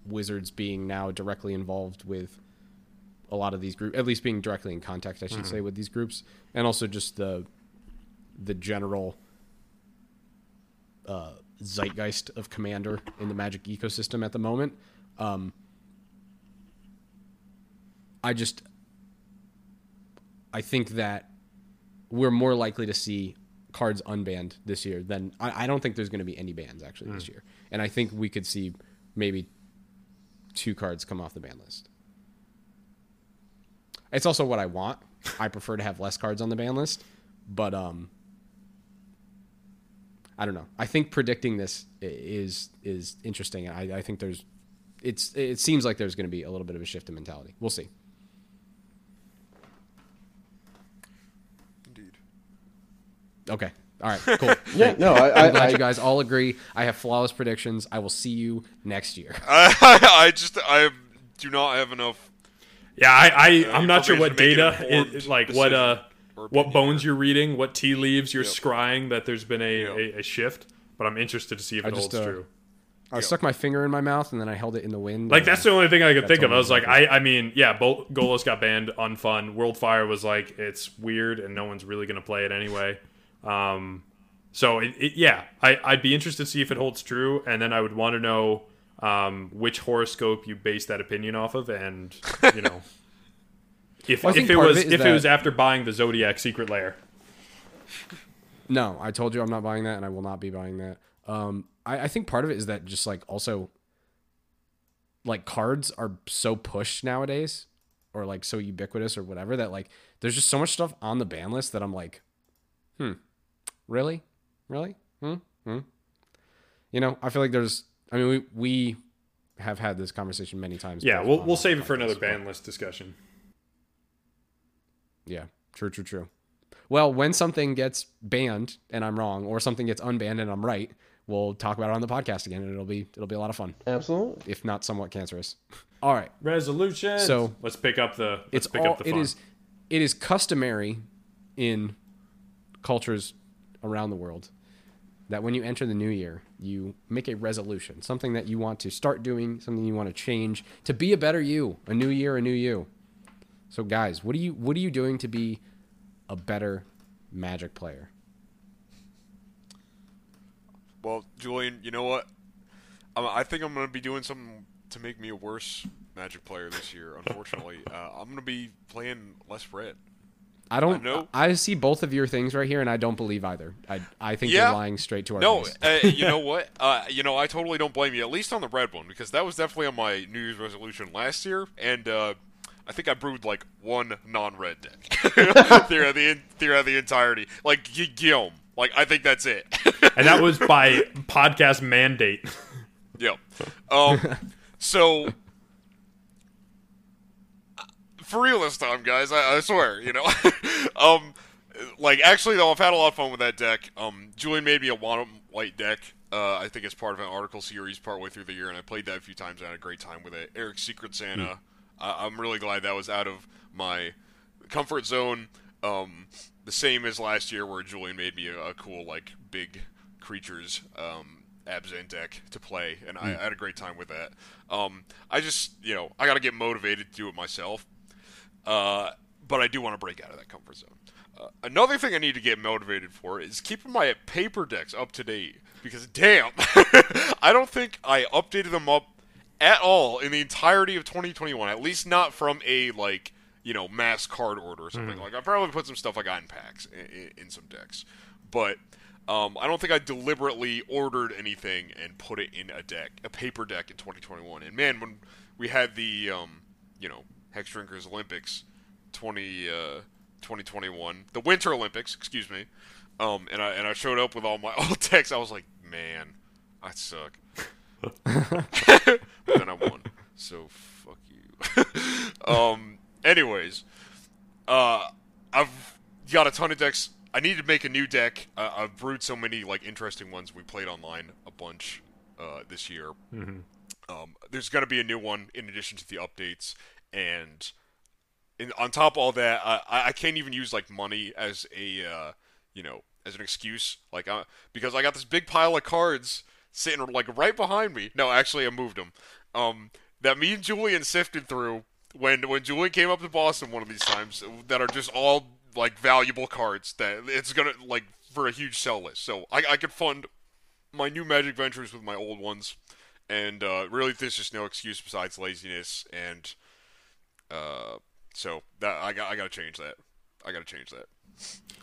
wizards being now directly involved with a lot of these groups, at least being directly in contact, I should say, with these groups, and also just the the general uh, zeitgeist of commander in the magic ecosystem at the moment. Um, I just I think that we're more likely to see cards unbanned this year than I, I don't think there's going to be any bans actually this year, and I think we could see maybe two cards come off the ban list. It's also what I want. I prefer to have less cards on the ban list, but um, I don't know. I think predicting this is is interesting. I, I think there's it's it seems like there's going to be a little bit of a shift in mentality. We'll see. Indeed. Okay. All right. Cool. <laughs> Yeah, no, I, I'm glad I you guys all agree. I have flawless predictions. I will see you next year. I, <laughs> I just I do not have enough. Yeah, I, I I'm not sure what to make an data informed is like what uh what bones you're reading, what tea leaves you're Yep. scrying that there's been a, Yep. a, a shift. But I'm interested to see if I it just, holds uh, true. I stuck my finger in my mouth and then I held it in the wind. Like that's the only thing I could think of. I was like. I I mean, yeah, Bol- Golos got banned, unfun. Worldfire was like, it's weird and no one's really gonna play it anyway. Um, so it, it, yeah, I I'd be interested to see if it holds true, and then I would want to know um which horoscope you base that opinion off of, and you know. <laughs> If, Well, if it was it if it was after buying the Zodiac secret lair, No, I told you I'm not buying that, and I will not be buying that. Um, I, I think part of it is that just like also, like cards are so pushed nowadays, or like so ubiquitous or whatever that like there's just so much stuff on the ban list that I'm like, hmm, really, really, hmm, hmm. You know, I feel like there's. I mean, we we have had this conversation many times. yeah, we'll we'll save it for another ban list discussion. Yeah, true, true, true. Well, when something gets banned and I'm wrong, or something gets unbanned and I'm right, we'll talk about it on the podcast again, and it'll be it'll be a lot of fun, absolutely. if not somewhat cancerous. <laughs> All right, Resolution. So- let's pick up the let's it's pick all up the it fun. is it is customary in cultures around the world that when you enter the new year, you make a resolution, something that you want to start doing, something you want to change to be a better you, a new year, a new you. So guys, what are you what are you doing to be a better Magic player? Well, Julian, you know what? I think I'm going to be doing something to make me a worse Magic player this year. Unfortunately, <laughs> uh, I'm going to be playing less red. I don't know. I, see both of your things right here and I don't believe either. I I think Yeah. you're lying straight to our No, face. uh, <laughs> you know what? Uh, you know, I totally don't blame you. At least on the red one, because that was definitely on my New Year's resolution last year, and uh, I think I brewed like one non-red deck <laughs> throughout the throughout the entirety. Like Gu- Guillaume, like I think that's it. And that was by <laughs> podcast mandate. Yep. Um, so for real this time, guys, I, I swear, you know. <laughs> um, like actually though, I've had a lot of fun with that deck. Um, Julian made me a one white deck. Uh, I think it's part of an article series partway through the year, and I played that a few times. and I had a great time with it. Eric's Secret Santa. I, I'm really glad that was out of my comfort zone. Um, the same as last year, where Julian made me a, a cool like big creatures um, Abzan deck to play, and I, I had a great time with that. Um, I just you know I got to get motivated to do it myself, uh, but I do want to break out of that comfort zone. Uh, another thing I need to get motivated for is keeping my paper decks up to date because damn, <laughs> I don't think I updated them up at all in the entirety of 2021. At least not from a like you know mass card order or something. Like I probably put some stuff I got in packs in, in some decks, but um, I don't think I deliberately ordered anything and put it in a deck, a paper deck in 2021. And man, when we had the um, you know Hexdrinkers Olympics 20 uh, 2021, the Winter Olympics, excuse me, um, and I and I showed up with all my <laughs> old decks, I was like, man, I suck. <laughs> but then I won, so fuck you. <laughs> um. Anyways, uh, I've got a ton of decks. I need to make a new deck. Uh, I've brewed so many like interesting ones. We played online a bunch uh, this year. Um, there's going to be a new one in addition to the updates, and on top of all that, I, I can't even use like money as a uh, you know as an excuse, like uh, because I got this big pile of cards sitting like right behind me. No, actually, I moved them. Um, that me and Julian sifted through when when Julian came up to Boston one of these times that are just all like valuable cards that it's gonna like for a huge sell list. So I, I could fund my new Magic Ventures with my old ones, and uh, really there's just no excuse besides laziness and uh, so that I got I got to change that. I got to change that.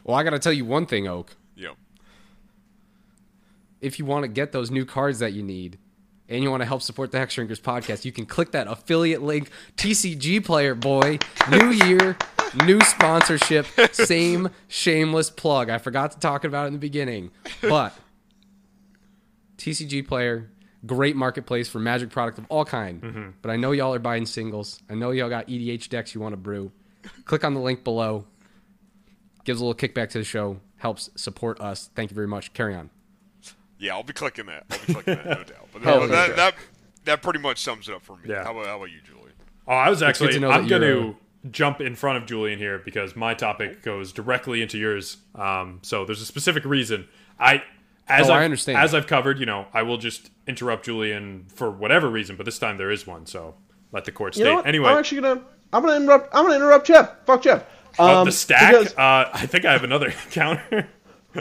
Well, I got to tell you one thing, Oak. Yeah. If you want to get those new cards that you need and you want to help support the Hexdrinkers podcast, you can click that affiliate link. TCGplayer, boy. New year, new sponsorship, same shameless plug. I forgot to talk about it in the beginning. But TCGplayer, great marketplace for magic product of all kind. But I know y'all are buying singles. I know y'all got EDH decks you want to brew. Click on the link below. Gives a little kickback to the show. Helps support us. Thank you very much. Carry on. Yeah, I'll be clicking that. I'll be clicking that, no <laughs> doubt. But Hell that, that, that that pretty much sums it up for me. Yeah. How about how about you, Julian? Oh, I was actually, to know I'm going to jump in front of Julian here because my topic goes directly into yours. Um, so there's a specific reason. I, as Oh, I I've- understand. As I've covered, you know, I will just interrupt Julian for whatever reason, but this time there is one. So let the court You state. know? Anyway, I'm actually gonna I'm gonna interrupt I'm gonna interrupt Jeff. Fuck Jeff. uh, Um, the stack. because Uh, I think I have another <laughs> counter.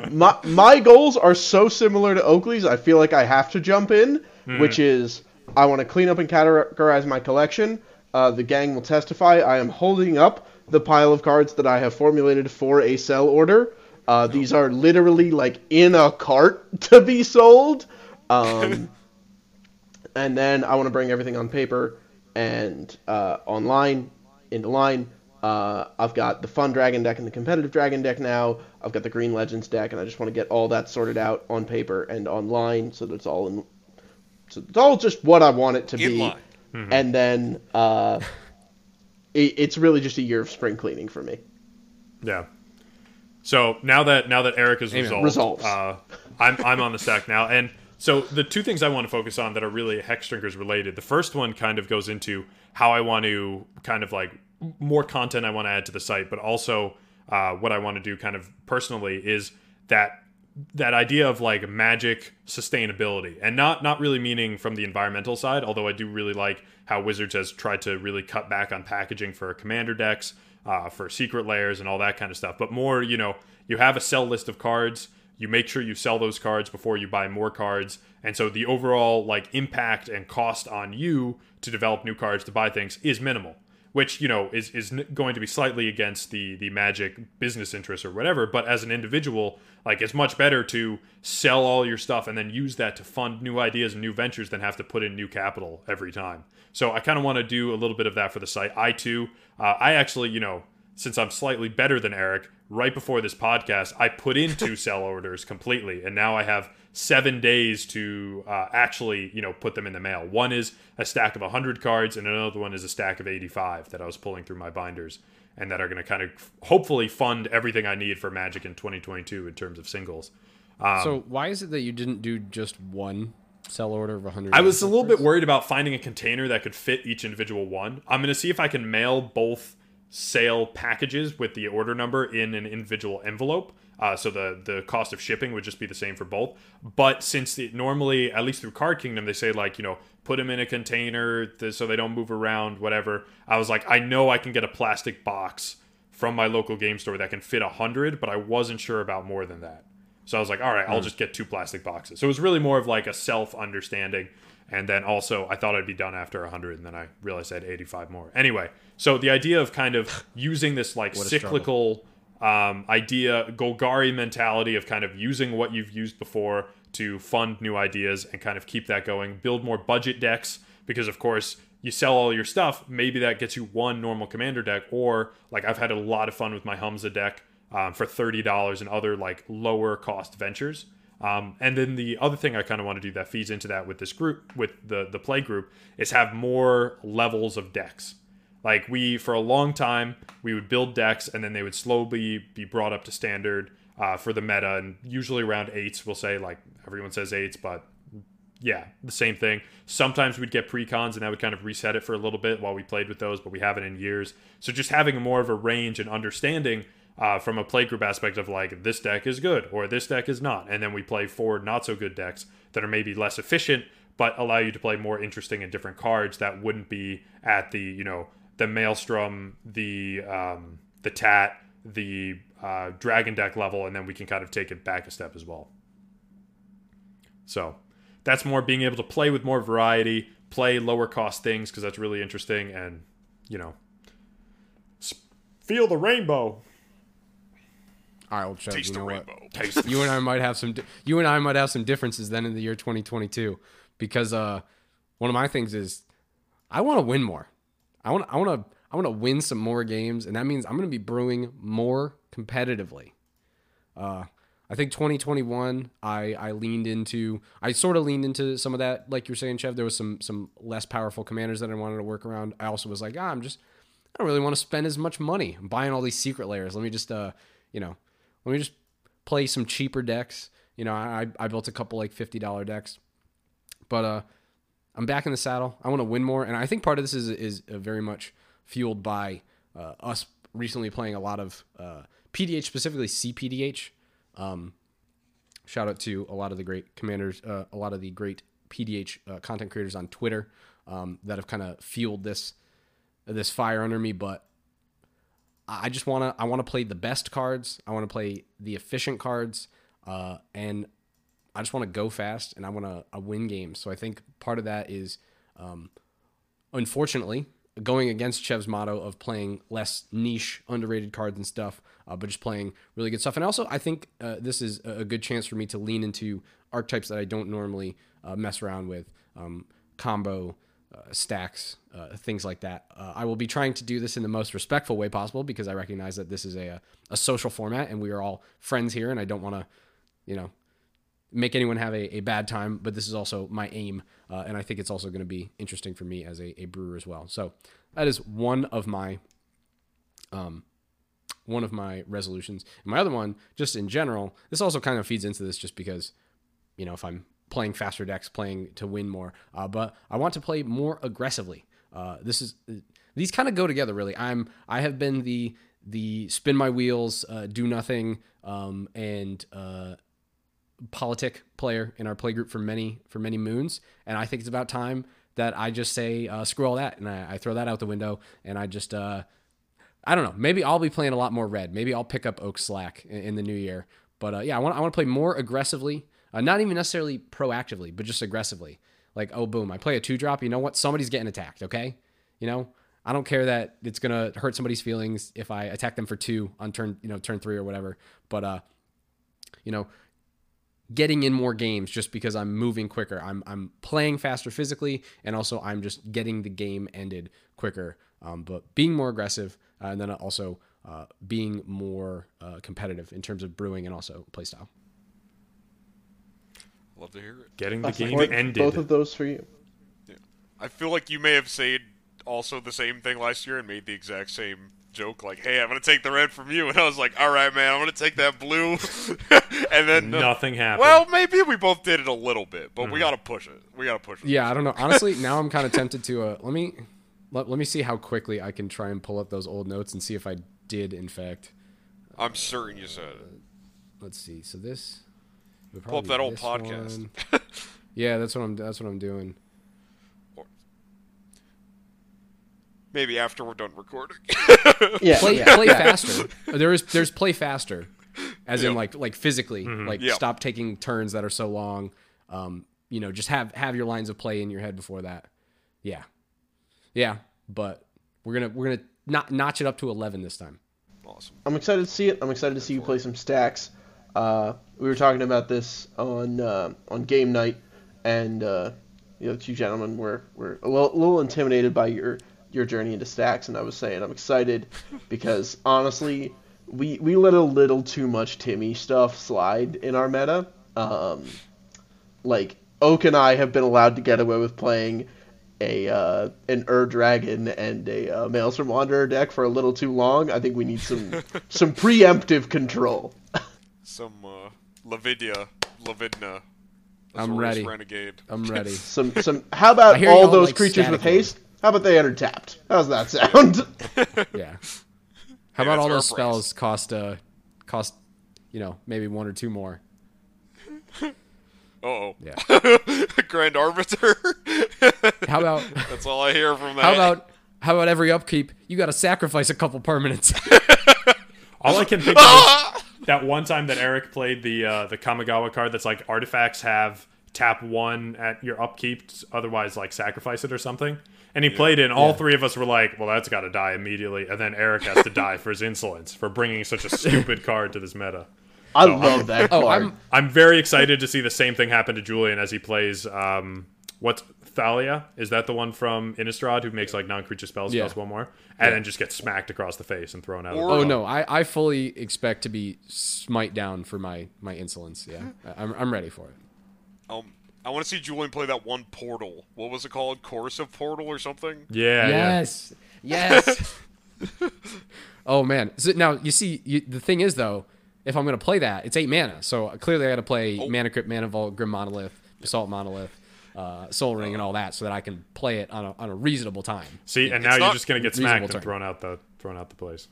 my my goals are so similar to Oakley's. I feel like I have to jump in, which is I want to clean up and categorize my collection. Uh, the gang will testify. I am holding up the pile of cards that I have formulated for a sell order. Uh, these are literally like in a cart <laughs> to be sold. Um, <laughs> and then I want to bring everything on paper and uh, online into line. Uh, I've got the fun dragon deck and the competitive dragon deck now. I've got the green legends deck, and I just want to get all that sorted out on paper and online, so that it's all in. So it's all just what I want it to In be. line. And then uh, <laughs> it, it's really just a year of spring cleaning for me. Yeah. So now that now that Eric is Amen. resolved, Uh, I'm I'm on the stack now, and so the two things I want to focus on that are really Hexdrinkers related. The first one kind of goes into how I want to kind of like more content I want to add to the site, but also uh, what I want to do kind of personally is that that idea of like magic sustainability and not not really meaning from the environmental side although i do really like how wizards has tried to really cut back on packaging for commander decks uh, for Secret Lairs and all that kind of stuff. But more you know you have a sell list of cards. You make sure you sell those cards before you buy more cards. And so the overall like impact and cost on you to develop new cards to buy things is minimal which you know is is going to be slightly against the the magic business interests or whatever but as an individual like it's much better to sell all your stuff and then use that to fund new ideas and new ventures than have to put in new capital every time. So i kind of want to do a little bit of that for the site. I too uh, i actually you know since i'm slightly better than eric right before this podcast i put in two <laughs> sell orders completely and now i have seven days to uh, actually, you know, put them in the mail. One is a stack of 100 cards, and another one is a stack of 85 that I was pulling through my binders, and that are going to kind of hopefully fund everything I need for Magic in 2022 in terms of singles. Um, so why is it that you didn't do just one sell order of 100? I was a little bit worried about finding a container that could fit each individual one. I'm going to see if I can mail both sale packages with the order number in an individual envelope uh, so the the cost of shipping would just be the same for both. But since it normally, at least through Card Kingdom, they say like you know put them in a container so they don't move around, whatever. I was like, I know I can get a plastic box from my local game store that can fit a hundred, but I wasn't sure about more than that. So I was like, all right, I'll hmm. just get two plastic boxes. So it was really more of like a self understanding. And then also, I thought I'd be done after 100, and then I realized I had 85 more. Anyway, so the idea of kind of <laughs> using this like cyclical um, idea, Golgari mentality of kind of using what you've used before to fund new ideas and kind of keep that going. Build more budget decks because, of course, you sell all your stuff. Maybe that gets you one normal commander deck, or like I've had a lot of fun with my Hamza deck um, for thirty dollars and other like lower cost ventures. Um, and then the other thing I kind of want to do that feeds into that with this group, with the the play group, is have more levels of decks. Like we, for a long time, we would build decks and then they would slowly be brought up to standard uh, for the meta, and usually around eights. We'll say like everyone says eights, but yeah, the same thing. Sometimes we'd get precons and that would kind of reset it for a little bit while we played with those, but we haven't in years. So just having more of a range and understanding uh, from a play group aspect of like this deck is good or this deck is not, and then we play four not so good decks that are maybe less efficient but allow you to play more interesting and different cards that wouldn't be at the you know the Maelstrom, the um, the Tat, the uh, Dragon deck level, and then we can kind of take it back a step as well. So that's more being able to play with more variety, play lower cost things because that's really interesting, and you know, feel the rainbow. All right, well, Chubb, Taste you know what? Taste <laughs> you and I might have some. You and I might have some differences then in the year 2022 because uh, one of my things is I want to win more. I want I want to I want to win some more games, and that means I'm going to be brewing more competitively. Uh, I think 2021, I I leaned into I sort of leaned into some of that, like you're saying, Chev. There was some some less powerful commanders that I wanted to work around. I also was like, ah, I'm just I don't really want to spend as much money I'm buying all these Secret Lairs. Let me just uh you know let me just play some cheaper decks. You know, I I built a couple like fifty dollar decks, but uh I'm back in the saddle. I want to win more, and I think part of this is is uh, very much fueled by uh, us recently playing a lot of uh, PDH, specifically CPDH. Um, shout out to a lot of the great commanders, uh, a lot of the great PDH uh, content creators on Twitter um, that have kind of fueled this this fire under me. But I just wanna I want to play the best cards. I want to play the efficient cards, uh, and I just want to go fast and I want to win games. So I think part of that is, um, unfortunately, going against Chev's motto of playing less niche, underrated cards and stuff, uh, but just playing really good stuff. And also, I think uh, this is a good chance for me to lean into archetypes that I don't normally uh, mess around with, um, combo. Uh, stacks, uh, things like that. Uh, I will be trying to do this in the most respectful way possible because I recognize that this is a, a social format and we are all friends here, and I don't want to, you know, make anyone have a, a bad time, but this is also my aim. Uh, and I think it's also going to be interesting for me as a, a brewer as well. So that is one of my um, one of my resolutions. And my other one, just in general, this also kind of feeds into this just because, you know, if I'm playing faster decks, playing to win more, uh, but I want to play more aggressively. Uh, this is these kind of go together really. I'm I have been the the spin my wheels, uh, do nothing, um, and uh, politic player in our play group for many for many moons, and I think it's about time that I just say uh, screw all that and I, I throw that out the window and I just uh, I don't know. Maybe I'll be playing a lot more red. Maybe I'll pick up Oak Slack in, in the new year. But uh, yeah, I want I want to play more aggressively. Uh, not even necessarily proactively, but just aggressively. Like oh boom, I play a two drop. You know what? Somebody's getting attacked. Okay, you know. I don't care that it's gonna hurt somebody's feelings if I attack them for two on turn, you know, turn three or whatever. But uh, you know, getting in more games just because I'm moving quicker. I'm I'm playing faster physically, and also I'm just getting the game ended quicker. Um, but being more aggressive, uh, and then also uh, being more uh, competitive in terms of brewing and also playstyle. Love to hear it. Getting the I game support ended. Both of those for you. I feel like you may have said also the same thing last year and made the exact same joke, like, "Hey, I'm gonna take the red from you," <laughs> and I was like, "All right, man, I'm gonna take that blue," <laughs> and then uh, Nothing happened. Well, maybe we both did it a little bit, but we mm-hmm. gotta push it. We gotta push it. Yeah, I don't know. Honestly, now I'm kind of tempted to. Uh, let me let, let me see how quickly I can try and pull up those old notes and see if I did in fact. I'm certain you said it. Uh, let's see. So this. Pull up that old podcast. <laughs> yeah, that's what I'm. That's what I'm doing. Maybe after we're done recording. <laughs> Yeah, play yeah. play faster. There is there's play faster, as in like like physically, like Yeah. stop taking turns that are so long. Um, you know, just have have your lines of play in your head before that. Yeah, yeah, but we're gonna we're gonna not notch it up to eleven this time. awesome. I'm excited to see it. I'm excited to see you play some stacks. Uh, we were talking about this on uh, on game night, and uh, the other two gentlemen were, were a little, a little intimidated by your your journey into stacks, and I was saying I'm excited because honestly, we we let a little too much Timmy stuff slide in our meta. Um, like Oak and I have been allowed to get away with playing a uh, an Ur Dragon and a uh, Maelstrom Wanderer deck for a little too long. I think we need some <laughs> some preemptive control. <laughs> Some uh, Lavidia, Lavidna. I'm ready. Renegade. I'm ready. <laughs> Some some. How about all those like creatures with mode. haste? How about they enter tapped? How's that sound? <laughs> <laughs> Yeah. How Yeah, about all those our price. spells cost uh cost you know maybe one or two more? Uh-oh. Yeah. <laughs> Grand Arbiter. How about That's all I hear from that. how about how about every upkeep you got to sacrifice a couple permanents? All I can think of is that one time that Eric played the uh, the Kamigawa card that's like artifacts have tap one at your upkeep, otherwise like sacrifice it or something. And he played it, and all three of us were like, "Well, that's got to die immediately." And then Eric has to <laughs> die for his insolence for bringing such a stupid <laughs> card to this meta. I love that oh, card. I'm I'm very excited to see the same thing happen to Julian as he plays. Um, what's Thalia? Is that the one from Innistrad who makes like non-creature spells, Yeah. cost one more, and then just gets smacked across the face and thrown out? Or- of the Oh no, I, I fully expect to be smite down for my my insolence. Yeah, I'm I'm ready for it. Um, I want to see Julian play that one portal. What was it called? Corrosive Portal or something? Yeah, yeah. yes, yes. <laughs> oh man, so now you see you, the thing is though, if I'm gonna play that, it's eight mana. So clearly I got to play Oh. Mana Crypt, Mana Vault, Grim Monolith, Basalt Monolith, uh, Sol Ring, and all that, so that I can play it on a on a reasonable time. See, and It's now you're just gonna get smacked and turn. thrown out the thrown out the place.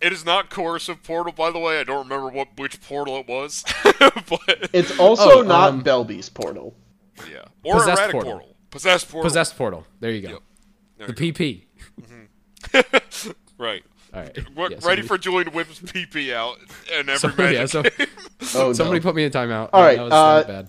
It, it is not Corrosive Portal, by the way. I don't remember what which portal it was, <laughs> but it's also Oh, not um, Belby's portal. yeah, or Possessed Erratic Portal. Portal. Possessed Portal. Possessed Portal. There you go. Yep. There The you PP. <laughs> Right. All right. We're Yeah, ready somebody- for Julian to whip his PP out and every So, magic yeah, so game. <laughs> Oh somebody no. put me in timeout. All right, that was, uh, bad.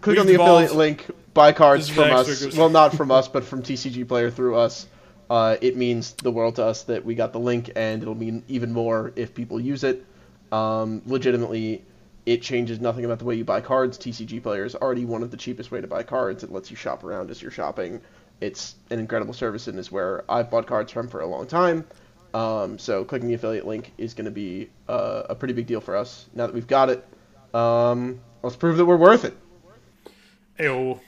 Click We've on the evolved. affiliate link. Buy cards from us. Well, not from us, but from TCGplayer through us. Uh, it means the world to us that we got the link, and it'll mean even more if people use it. Um, legitimately, it changes nothing about the way you buy cards. TCGplayer is already one of the cheapest way to buy cards. It lets you shop around as you're shopping. It's an incredible service and is where I've bought cards from for a long time. Um, so clicking the affiliate link is going to be uh, a pretty big deal for us. Now that we've got it, um, let's prove that we're worth it. Ew.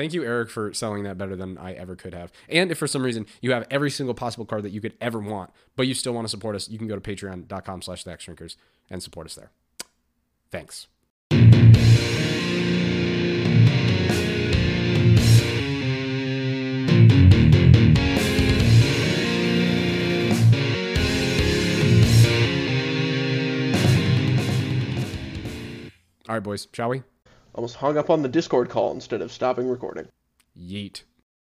Thank you, Eric, for selling that better than I ever could have. And if for some reason you have every single possible card that you could ever want, but you still want to support us, you can go to patreon.com slash the Hexdrinkers and support us there. Thanks. All right, boys, shall we? Almost hung up on the Discord call instead of stopping recording. Yeet.